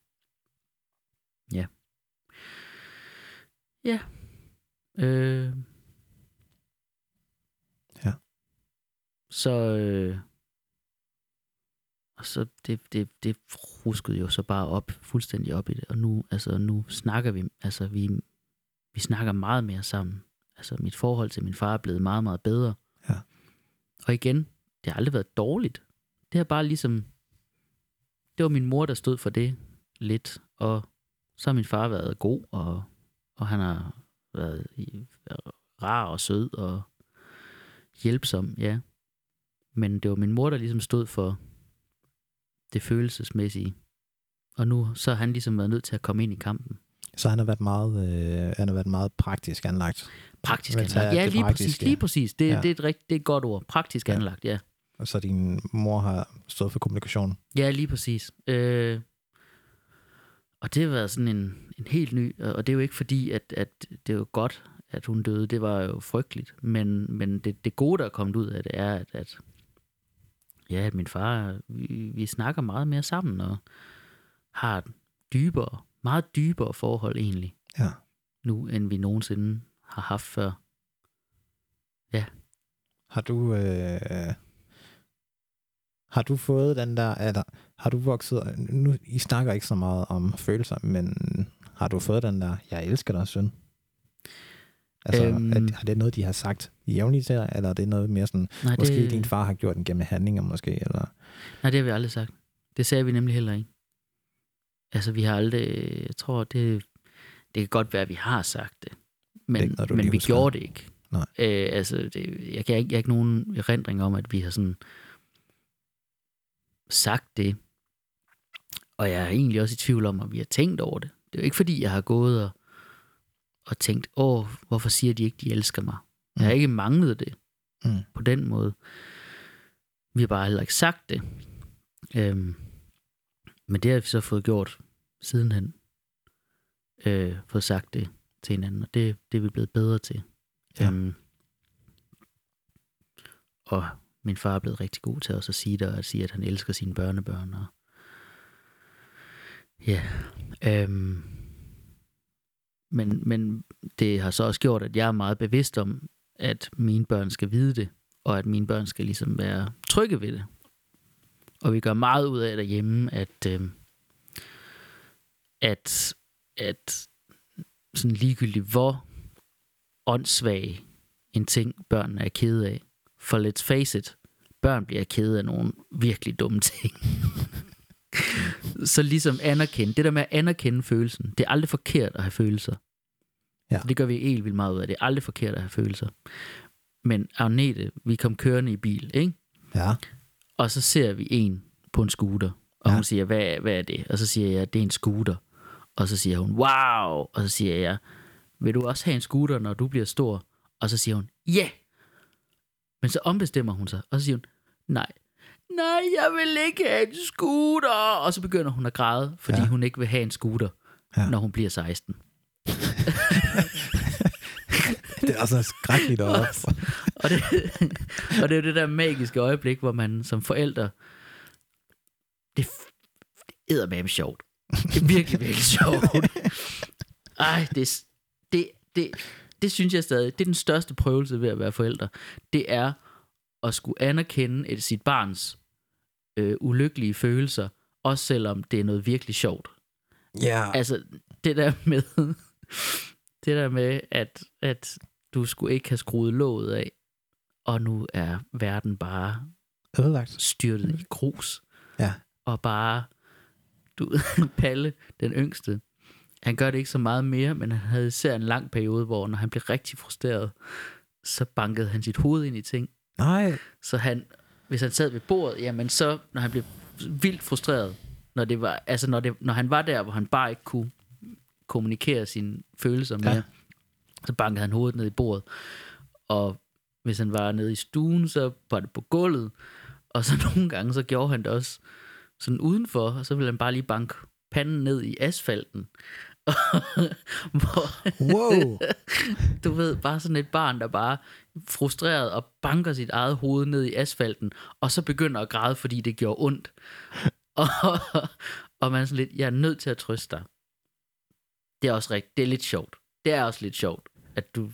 Ja. Ja. Øh. Ja. Så, øh, og så det, det, det ruskede jo så bare op, fuldstændig op i det. Og nu, altså, nu snakker vi, altså vi, vi snakker meget mere sammen. Altså mit forhold til min far er blevet meget, meget bedre. Ja. Og igen, det har aldrig været dårligt. Det har bare ligesom, det var min mor, der stod for det lidt. Og så har min far været god, og, og han har været rar og sød og hjælpsom, ja. Men det var min mor, der ligesom stod for det følelsesmæssige. Og nu så har han ligesom været nødt til at komme ind i kampen. Så han har været meget, øh, han har været meget praktisk anlagt. Praktisk anlagt. Ja, lige præcis. Lige præcis. Det, Ja. det, er et rigt, det er et godt ord. Praktisk ja. anlagt, ja. Så din mor har stået for kommunikation. Ja, lige præcis. Øh, og det har været sådan en, en helt ny, og det er jo ikke fordi, at, at det er jo godt, at hun døde. Det var jo frygteligt. Men, men det, det gode, der er kommet ud af det, er, at, at ja, at min far, vi, vi snakker meget mere sammen, og har et dybere, meget dybere forhold egentlig, Ja. nu, end vi nogensinde har haft før. Har du, øh, har du fået den der, eller har du vokset, nu, I snakker ikke så meget om følelser, men har du fået den der, jeg elsker dig, søn? Altså, øhm, er, er det noget, de har sagt jævnligt til dig, eller er det noget mere sådan, Nej, måske det, din far har gjort den gennem handlinger, måske, eller? Nej, det har vi aldrig sagt. Det sagde vi nemlig heller ikke. Altså, vi har aldrig... Jeg tror, det, det kan godt være, at vi har sagt det. Men, ikke noget, men vi husker. gjorde det ikke. Nej. Øh, altså, det, jeg, kan ikke, jeg har ikke nogen erindring om, at vi har sådan sagt det. Og jeg er egentlig også i tvivl om, at vi har tænkt over det. Det er jo ikke, fordi jeg har gået og, og tænkt, åh, hvorfor siger de ikke, de elsker mig? Jeg har Mm. ikke manglet det Mm. på den måde. Vi har bare heller ikke sagt det. Øhm, men det har vi så fået gjort sidenhen. Øh, fået sagt det til hinanden, og det, det er vi blevet bedre til. Ja. Øhm, og min far er blevet rigtig god til også at sige det, og at sige, at han elsker sine børnebørn. Og ja. Øhm, men, men det har så også gjort, at jeg er meget bevidst om, at mine børn skal vide det, og at mine børn skal ligesom være trygge ved det. Og vi gør meget ud af derhjemme, at, øh, at, at sådan ligegyldigt hvor åndssvag en ting børnene er kede af. For let's face it, børn bliver kede af nogle virkelig dumme ting. Så ligesom anerkende, det der med at anerkende følelsen, det er aldrig forkert at have følelser. Ja. Det gør vi helt vildt meget ud af. Det er aldrig forkert at have følelser. Men Agnete, vi kom kørende i bil, ikke? Ja, Og så ser vi en på en scooter. Og Ja. ja. hun siger, hvad, hvad er det? Og så siger jeg, det er en scooter. Og så siger hun, wow! Og så siger jeg, vil du også have en scooter, når du bliver stor? Og så siger hun, ja! Yeah! Men så ombestemmer hun sig, og så siger hun, nej, nej, jeg vil ikke have en scooter. Og så begynder hun at græde, fordi Ja. hun ikke vil have en scooter, Ja. når hun bliver 16. Det er altså skrækkeligt at Og det, og det er jo det der magiske øjeblik, hvor man som forælder, det, det æder med sjovt. Det er virkelig, virkelig sjovt. Ej, det, er- det, det, det synes jeg stadig, det er den største prøvelse ved at være forælder. Det er at skulle anerkende et, sit barns øh, ulykkelige følelser, også selvom det er noget virkelig sjovt. Ja, Altså, det der med, det der med, at, at du skulle ikke have skruet låget af, og nu er verden bare ødelagt. styrtet i grus. Ja. Og bare, du, Palle, den yngste, han gør det ikke så meget mere, men han havde især en lang periode, hvor når han blev rigtig frustreret, så bankede han sit hoved ind i ting. Nej, Så han, hvis han sad ved bordet, jamen så, når han blev vildt frustreret, når, det var, altså når, det, når han var der, hvor han bare ikke kunne kommunikere sine følelser mere, Ja. så bankede han hovedet ned i bordet. Og hvis han var nede i stuen, så var det på gulvet. Og så nogle gange, så gjorde han det også sådan udenfor, og så ville han bare lige banke panden ned i asfalten. hvor, wow. du ved, bare sådan et barn, der bare er frustreret og banker sit eget hoved ned i asfalten, og så begynder at græde, fordi det gjorde ondt. Og, og man er sådan lidt, jeg er nødt til at trøste dig. Det er også rigtigt. Det er lidt sjovt. Det er også lidt sjovt, at du...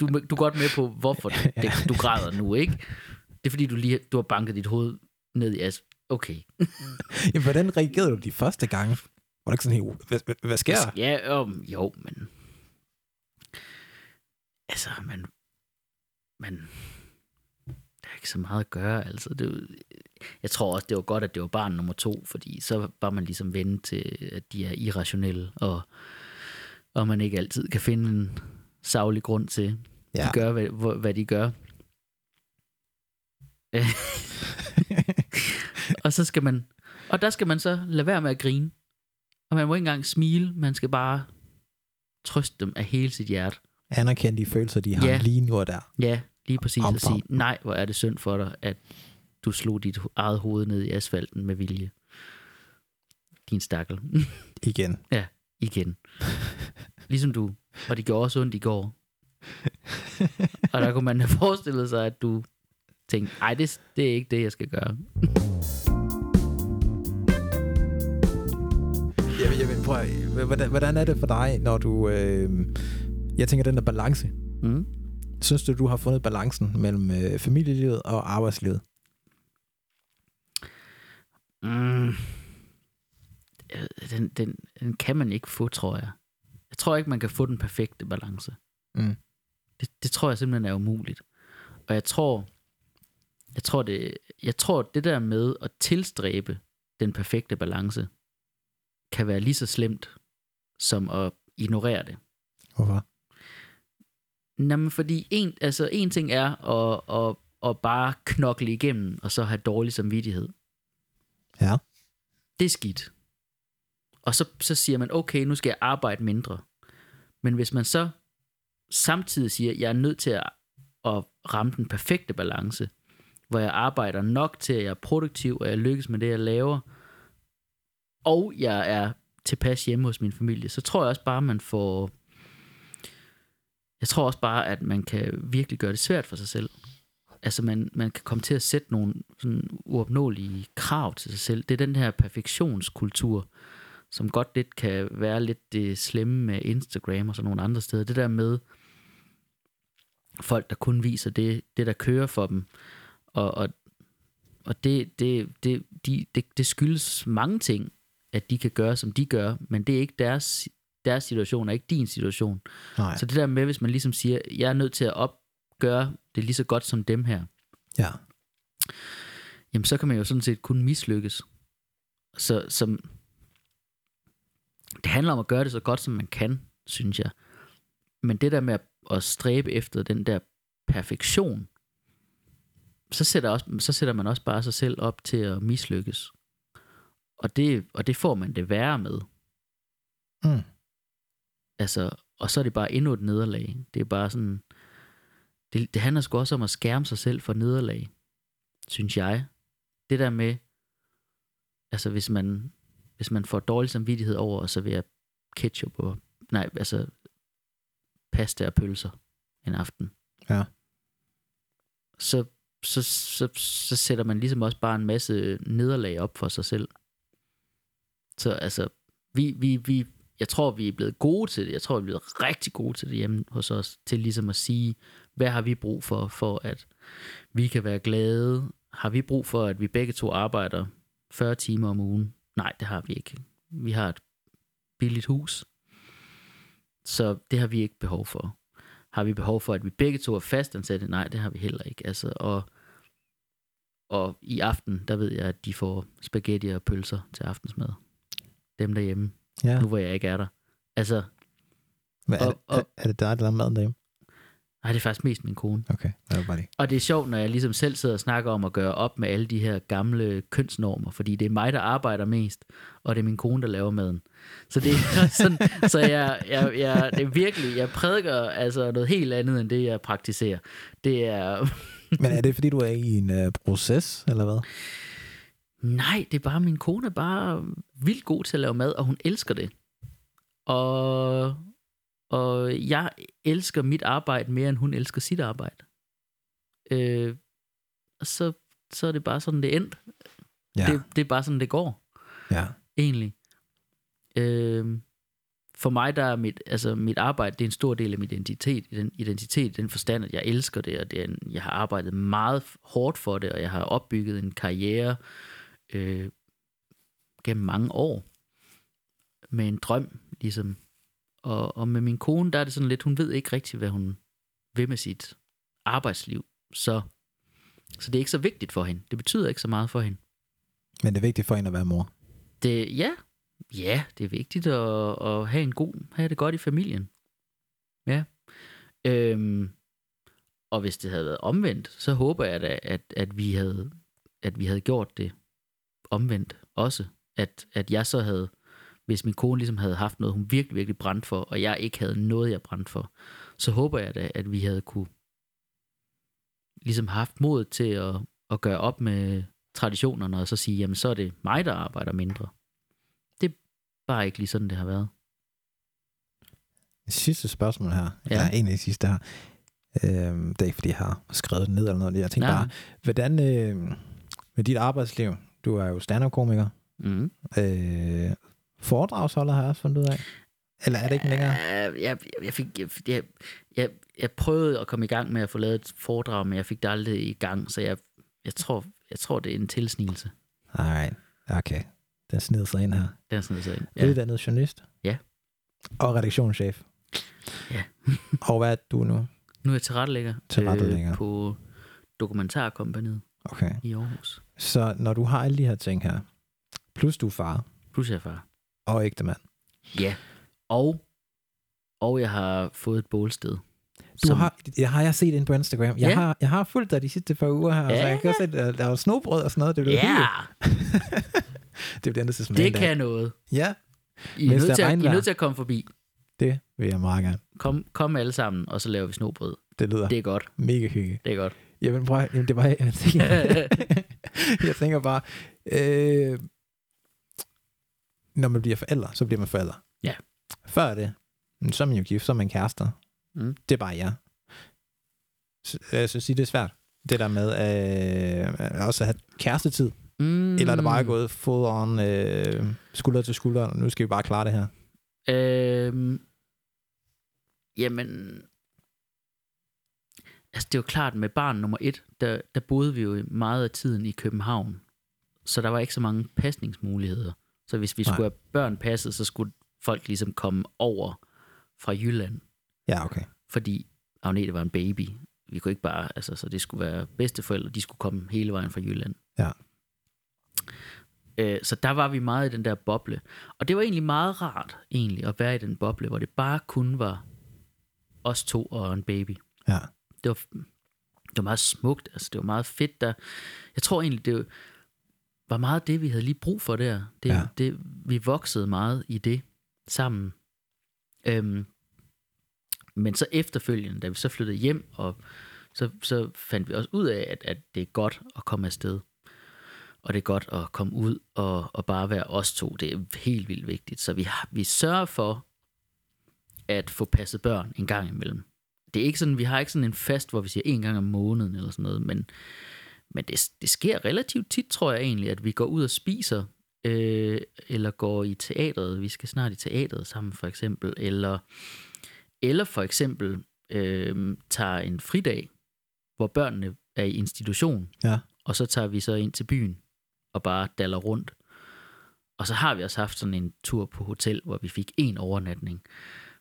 Du, du er godt med på, hvorfor det, du græder nu, ikke? Det er fordi, du lige du har banket dit hoved ned i as. Okay. Jamen, hvordan reagerede du de første gange? Var det ikke sådan helt, hvad, hvad, hvad sker der? Ja, um, jo, men... Altså, man... Man... Der er ikke så meget at gøre, altså. Det, jeg tror også, det var godt, at det var barn nummer to, fordi så var man ligesom vendt til, at de er irrationelle, og, og man ikke altid kan finde en savlig grund til, Ja. de gør, hvad, hvad de gør. og så skal man... Og der skal man så lade være med at grine. Og man må ikke engang smile, man skal bare trøste dem af hele sit hjerte. Anerkende de følelser, de har Ja. lige nu og der. Ja, lige præcis Om, at sige, nej, hvor er det synd for dig, at du slog dit eget hoved ned i asfalten med vilje. Din stakkel. Igen. Igen. Ligesom du. Og det gjorde også ondt i går. og der kunne man have forestillet sig, at du tænkte, ej, det, det er ikke det, jeg skal gøre. Prøv, hvordan, hvordan er det for dig, når du... Øh, jeg tænker, den der balance. Mm. Synes du, du har fundet balancen mellem øh, familielivet og arbejdslivet? Mm. Den, den, den kan man ikke få, tror jeg. Jeg tror ikke, man kan få den perfekte balance. Mm. Det, det tror jeg simpelthen er umuligt. Og jeg tror, jeg tror det, jeg tror det der med at tilstræbe den perfekte balance, kan være lige så slemt som at ignorere det. Hvorfor? Jamen, fordi en, altså, en ting er at, at, at bare knokle igennem, og så have dårlig samvittighed. Ja. Det er skidt. Og så, så siger man, okay, nu skal jeg arbejde mindre. Men hvis man så samtidig siger, jeg er nødt til at, at ramme den perfekte balance, hvor jeg arbejder nok til, at jeg er produktiv, og jeg lykkes med det, jeg laver, og jeg er tilpas hjemme hos min familie, så tror jeg også bare, man får... Jeg tror også bare, at man kan virkelig gøre det svært for sig selv. Altså, man, man kan komme til at sætte nogle sådan uopnåelige krav til sig selv. Det er den her perfektionskultur, som godt lidt kan være lidt det slemme med Instagram og sådan nogle andre steder. Det der med folk, der kun viser det, det der kører for dem. Og, og, og det, det, det, de, det, det skyldes mange ting, at de kan gøre, som de gør, men det er ikke deres, deres situation, og ikke din situation. Nej. Så det der med, hvis man ligesom siger, jeg er nødt til at opgøre det lige så godt som dem her, Ja. jamen så kan man jo sådan set kun mislykkes. Så som, det handler om at gøre det så godt, som man kan, synes jeg. Men det der med at, at stræbe efter den der perfektion, så sætter, også, så sætter man også bare sig selv op til at mislykkes. Og det, og det får man det værre med. Mm. Altså, og så er det bare endnu et nederlag. Det er bare sådan, det, det handler sgu også om at skærme sig selv for nederlag, synes jeg. Det der med, altså hvis man, hvis man får dårlig samvittighed over at servere ketchup og, nej, altså pasta og pølser en aften. Ja. Så, så, så, så sætter man ligesom også bare en masse nederlag op for sig selv. Så altså, vi, vi, vi, jeg tror, vi er blevet gode til det. Jeg tror, vi er blevet rigtig gode til det hjemme hos os. Til ligesom at sige, hvad har vi brug for, for at vi kan være glade? Har vi brug for, at vi begge to arbejder 40 timer om ugen? Nej, det har vi ikke. Vi har et billigt hus, så det har vi ikke behov for. Har vi behov for, at vi begge to er fastansatte? Nej, det har vi heller ikke. Altså, og, og i aften, der ved jeg, at de får spaghetti og pølser til aftensmad. Dem derhjemme, Ja. nu hvor jeg ikke er der. Altså, Men er, og- det, er, er det dig, der laver maden derhjemme? nej, det er faktisk mest min kone. Okay, det var bare det. Og det er sjovt, når jeg ligesom selv sidder og snakker om at gøre op med alle de her gamle kønsnormer, fordi det er mig, der arbejder mest, og det er min kone, der laver maden. Så det er sådan, så jeg, jeg, jeg, det er virkelig, jeg prædiker altså noget helt andet, end det jeg praktiserer. Det er, Men er det, fordi du er i en uh, proces, eller hvad? Nej, det er bare, min kone er bare vildt god til at lave mad, og hun elsker det. Og, og jeg elsker mit arbejde mere, end hun elsker sit arbejde. Øh, så, så er det bare sådan, det endt. Ja. Det, det er bare sådan, det går, ja. egentlig. Øhm, for mig, der er mit, altså, mit arbejde, det er en stor del af min identitet, den identitet, den forstand, at jeg elsker det, og det er en, jeg har arbejdet meget hårdt for det, og jeg har opbygget en karriere øh, gennem mange år med en drøm, ligesom. Og, og med min kone, der er det sådan lidt, hun ved ikke rigtigt, hvad hun vil med sit arbejdsliv. Så, så det er ikke så vigtigt for hende. Det betyder ikke så meget for hende. Men det er vigtigt for en at være mor. Det, ja, ja, det er vigtigt at, at have en god, have det godt i familien. Ja. Øhm, og hvis det havde været omvendt, så håber jeg da, at, at, vi, havde, at vi havde gjort det omvendt også. At, at jeg så havde, hvis min kone ligesom havde haft noget, hun virkelig, virkelig brændt for, og jeg ikke havde noget, jeg brændte for, så håber jeg da, at vi havde kunne ligesom haft mod til at, at gøre op med traditionerne, og så sige, jamen så er det mig, der arbejder mindre. Det er bare ikke lige sådan, det har været. Sidste spørgsmål her. Ja. Ja. en af de sidste her. Øhm, det er ikke, fordi jeg har skrevet det ned eller noget. Jeg tænker Nej. bare, hvordan øh, med dit arbejdsliv, du er jo stand-up-komiker, Mm. øh, foredragsholder har jeg også fundet ud af. Eller er det ikke længere? Jeg, jeg, jeg, fik, jeg, jeg, jeg, jeg prøvede at komme i gang med at få lavet et foredrag, men jeg fik det aldrig i gang, så jeg, jeg, tror, jeg tror, det er en tilsnigelse. Alright, okay. Den snider sig ind her. Det er sådan, så ind. Ja. Uddannet journalist. Ja. Og redaktionschef. Ja. og hvad er du nu? Nu er jeg tilrettelægger, Tilrettelægger. Øh, på Dokumentarkompaniet Okay. i Aarhus. Så når du har alle de her ting her, plus du er far Plus jeg er far. og ægte mand. Ja. Og, og jeg har fået et bålsted. Du har, jeg har jeg set ind på Instagram. Jeg, Ja. har, jeg har fulgt dig de sidste par uger her, ja. så jeg kan også se, at der var snobrød og sådan noget. Det blev Ja, det til sådan det en dag. kan noget. Ja, I er, nødt til, at, I er nødt til at komme forbi. det vil jeg meget gerne. Kom, kom alle sammen, og så laver vi snobrød. Det lyder Det er godt. mega hyggeligt. Det er godt. Jamen, prøv, jamen, det var, jeg jeg tænker bare, øh, når man bliver forældre, så bliver man forældre. Ja. Før det, så er man jo gift, så er man kærester. Mm. Det er bare jeg. Så, jeg synes, det er svært. Det der med øh, også at have kærestetid. Mm. Eller er det bare gået full on øh, skulder til skulder, og nu skal vi bare klare det her. Øhm, jamen, altså det er jo klart, med barn nummer et, der, der boede vi jo meget af tiden i København. Så der var ikke så mange pasningsmuligheder. Så hvis vi Nej. skulle have børn passet, så skulle folk ligesom komme over fra Jylland. Ja, okay. Fordi Agnete var en baby. Vi kunne ikke bare, altså, så det skulle være bedsteforældre, de skulle komme hele vejen fra Jylland. Ja. Øh, så der var vi meget i den der boble. Og det var egentlig meget rart, egentlig, at være i den boble, hvor det bare kun var os to og en baby. Ja. Det var, det var meget smukt, altså det var meget fedt der. Jeg tror egentlig, det var meget det, vi havde lige brug for der. Det, Ja. det, vi voksede meget i det sammen. Øhm, men så efterfølgende, da vi så flyttede hjem og så, så fandt vi også ud af, at, at det er godt at komme afsted. Og det er godt at komme ud og, og bare være os to. Det er helt vildt vigtigt. Så vi, har, vi sørger for at få passet børn en gang imellem. Det er ikke sådan, vi har ikke sådan en fast, hvor vi siger en gang om måneden eller sådan noget, men, men det, det sker relativt tit, tror jeg egentlig, at vi går ud og spiser, øh, eller går i teatret. Vi skal snart i teatret sammen, for eksempel. Eller, eller for eksempel øh, tager en fridag, hvor børnene er i institution, Ja. og så tager vi så ind til byen og bare daller rundt. Og så har vi også haft sådan en tur på hotel, hvor vi fik en overnatning.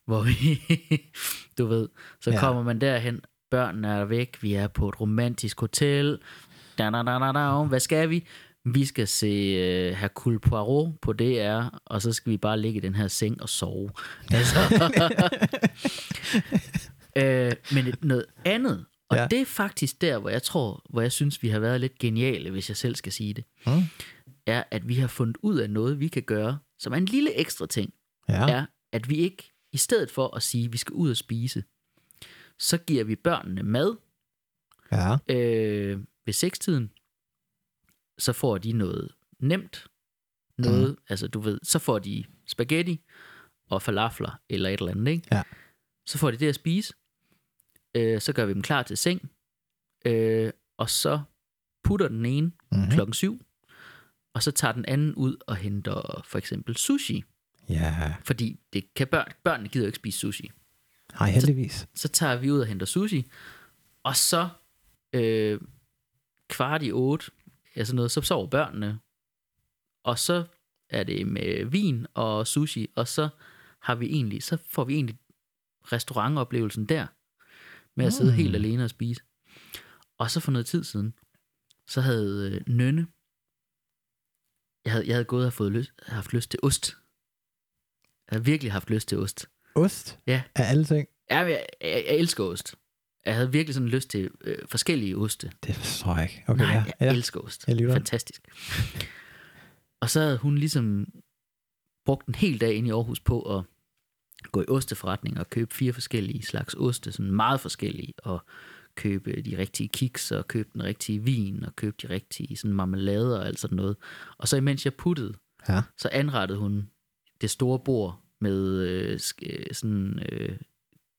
Hvor vi, du ved, så Ja. kommer man derhen, børnene er væk, vi er på et romantisk hotel. Da, da, da, da, da. Hvad skal vi? Vi skal se uh, Hercule Poirot på DR, og så skal vi bare ligge i den her seng og sove. Altså, øh, men et, noget andet, og ja. det er faktisk der, hvor jeg tror, hvor jeg synes, vi har været lidt geniale, hvis jeg selv skal sige det, Mm. er, at vi har fundet ud af noget, vi kan gøre, som er en lille ekstra ting, Ja. er, at vi ikke, i stedet for at sige, at vi skal ud og spise, så giver vi børnene mad Ja. øh, ved sekstiden, så får de noget nemt, noget, mm. altså du ved, så får de spaghetti og falafler eller et eller andet, ikke? Ja. Så får de det at spise, øh, så gør vi dem klar til seng, øh, og så putter den ene Mm-hmm. mm. klokken syv, og så tager den anden ud og henter for eksempel sushi, Ja. fordi det kan børn, børnene gider ikke spise sushi Hej, heldigvis. så tager vi ud og henter sushi, og så øh, kvart i otte, altså noget, så sover børnene, og så er det med vin og sushi, og så har vi egentlig, så får vi egentlig restaurantoplevelsen der, med at sidde Mm. helt alene og spise. Og så for noget tid siden, så havde øh, Nynne, jeg havde, jeg havde gået og fået lyst, haft lyst til ost. Jeg havde virkelig haft lyst til ost. Ost? Ja. Af alle ting? Ja, jeg, jeg, jeg elsker ost. Jeg havde virkelig sådan lyst til øh, forskellige oste. Det forstår jeg ikke. Okay, Nej, ja. jeg ja. elsker ost. Jeg lytter. Fantastisk. Og så havde hun ligesom brugt en hel dag inde i Aarhus på at gå i osteforretning og købe fire forskellige slags oste, sådan meget forskellige, og købe de rigtige kiks, og købe den rigtige vin, og købe de rigtige sådan marmelader og alt sådan noget. Og så imens jeg puttede, Ja. så anrettede hun det store bord med øh, sk- øh, sådan øh,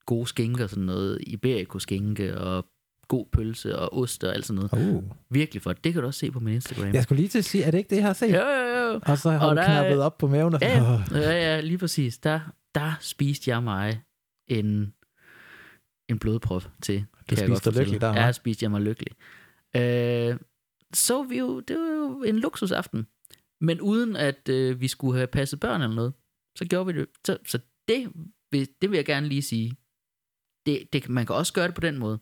gode skinker, sådan noget iberico-skinke og god pølse og ost og alt sådan noget. Uh. Virkelig flot. Det kan du også se på min Instagram. Jeg skulle lige til at sige, er det ikke det, jeg har set? Jo, jo, jo. Og så har Og du knappet op på maven og Ja, ja, ja, lige præcis. Der, der spiste jeg mig en, en blodprop til. jeg spiste dig lykkelig der? Ja, spiste jeg mig lykkelig. Øh, så vi jo, det var jo en luksusaften. Men uden at øh, vi skulle have passet børn eller noget, så gjorde vi det. Så, så det, vil, det vil jeg gerne lige sige. Det, det, man kan også gøre det på den måde.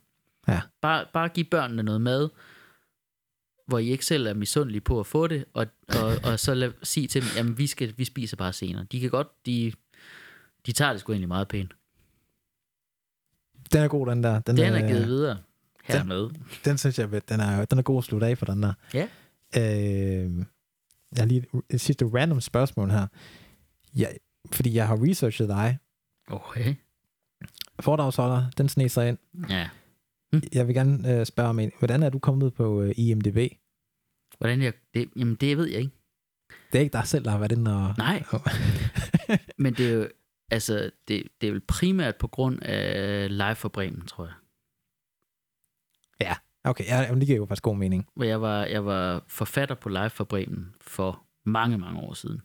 Ja. Bare, bare give børnene noget mad, hvor I ikke selv er misundelige på at få det, og, og, og så lad, sige til dem, jamen vi, skal, vi spiser bare senere. De kan godt, de, de tager det sgu egentlig meget pænt. Den er god, den der. Den, Den er øh, givet videre hermed. Den synes jeg, den er, den er god at slutte af for den der. Ja. Øh, jeg har lige et sidste random spørgsmål her. Jeg, fordi jeg har researchet dig. Okay. Foredragsholder, den sne sig ind. Ja. Jeg vil gerne øh, spørge om en. Hvordan er du kommet på øh, IMDb? Hvordan jeg... Det, jamen, det ved jeg ikke. Det er ikke dig selv, der har været inde og... Nej. Men det er jo... Altså, det, det er vel primært på grund af Live for Bremen, tror jeg. Okay, ja, jamen, det giver jo faktisk god mening. Hvor jeg var, jeg var forfatter på Live for Bremen for mange, mange år siden.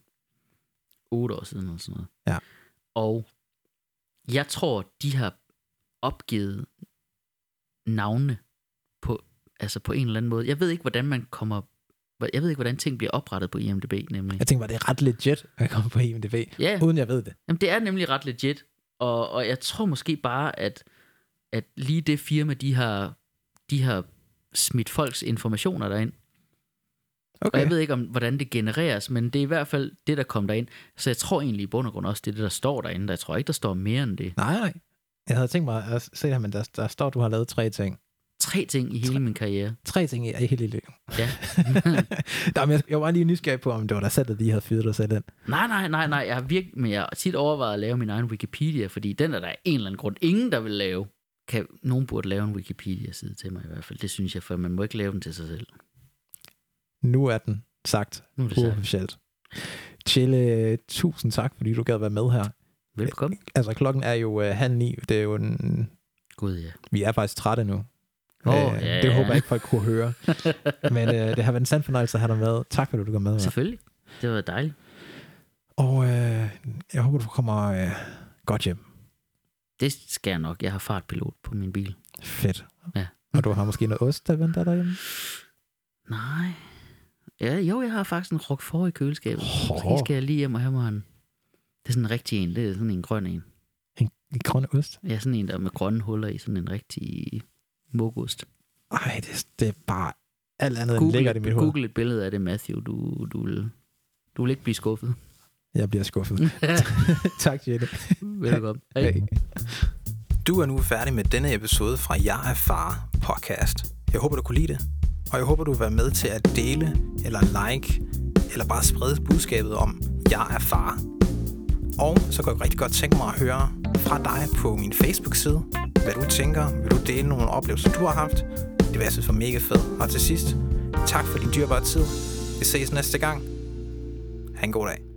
Otte år siden eller sådan noget. Ja. Og jeg tror, de har opgivet navne på, altså på en eller anden måde. Jeg ved ikke, hvordan man kommer... Jeg ved ikke, hvordan ting bliver oprettet på IMDb, nemlig. Jeg tænker bare, det er ret legit at komme på IMDb, Ja, uden jeg ved det. Jamen, det er nemlig ret legit. Og, og jeg tror måske bare, at, at lige det firma, de har, de har smidt folks informationer derind. Okay. Og jeg ved ikke, om hvordan det genereres, men det er i hvert fald det, der kom derind. Så jeg tror egentlig i bund og grund også, det er det, der står derinde. Jeg tror ikke, der står mere end det. Nej, nej. Jeg havde tænkt mig at se her, men der, der står, at du har lavet tre ting. Tre ting i hele min karriere. Tre ting i, i hele livet. Ja. Nej, men jeg, jeg var lige nysgerrig på, om det var dig selv, der lige havde fyret dig selv ind. nej, nej, nej, nej. Jeg har virkelig, men jeg har tit overvejet at lave min egen Wikipedia, fordi den er der af en eller anden grund ingen, der vil lave. Kan, nogen burde lave en Wikipedia-side til mig i hvert fald. Det synes jeg, for man må ikke lave den til sig selv. Nu er den sagt Nu er det sagt. Chille, tusind tak, fordi du gad være med her. Velbekomme. Altså, klokken er jo uh, halv ni. Det er jo en... Gud, ja. Vi er faktisk trætte nu. Åh, Øh, ja, det ja. håber jeg ikke, folk kunne høre. Men uh, det har været en sand fornøjelse at have dig med. Tak, fordi du kom med. Her. Selvfølgelig. Det var dejligt. Og uh, jeg håber, du kommer uh, godt hjem. Det skal jeg nok. Jeg har fartpilot på min bil. Fedt. Ja. Og du har måske noget ost, der venter derhjemme? Nej. Ja, jo, jeg har faktisk en roquefort i køleskabet. Hår. Måske skal jeg lige hjem og have mig en. Det er sådan en rigtig en. Det er sådan en grøn en. En, en grøn ost? Ja, sådan en, der er med grønne huller i. Sådan en rigtig mugost. Ej, det, det er bare alt andet end lækkert i mit hoved. Google et billede af det, Matthew. Du, du, vil, du vil ikke blive skuffet. Jeg bliver skuffet. tak, Jette. Velkommen. Hey. Du er nu færdig med denne episode fra Jeg er far podcast. Jeg håber, du kunne lide det. Og jeg håber, du vil være med til at dele, eller like, eller bare sprede budskabet om, jeg er far. Og så kunne jeg rigtig godt tænke mig at høre fra dig på min Facebook-side, hvad du tænker. Vil du dele nogle oplevelser, du har haft? Det vil jeg synes var mega fedt. Og til sidst, tak for din dyrbare tid. Vi ses næste gang. Ha' en god dag.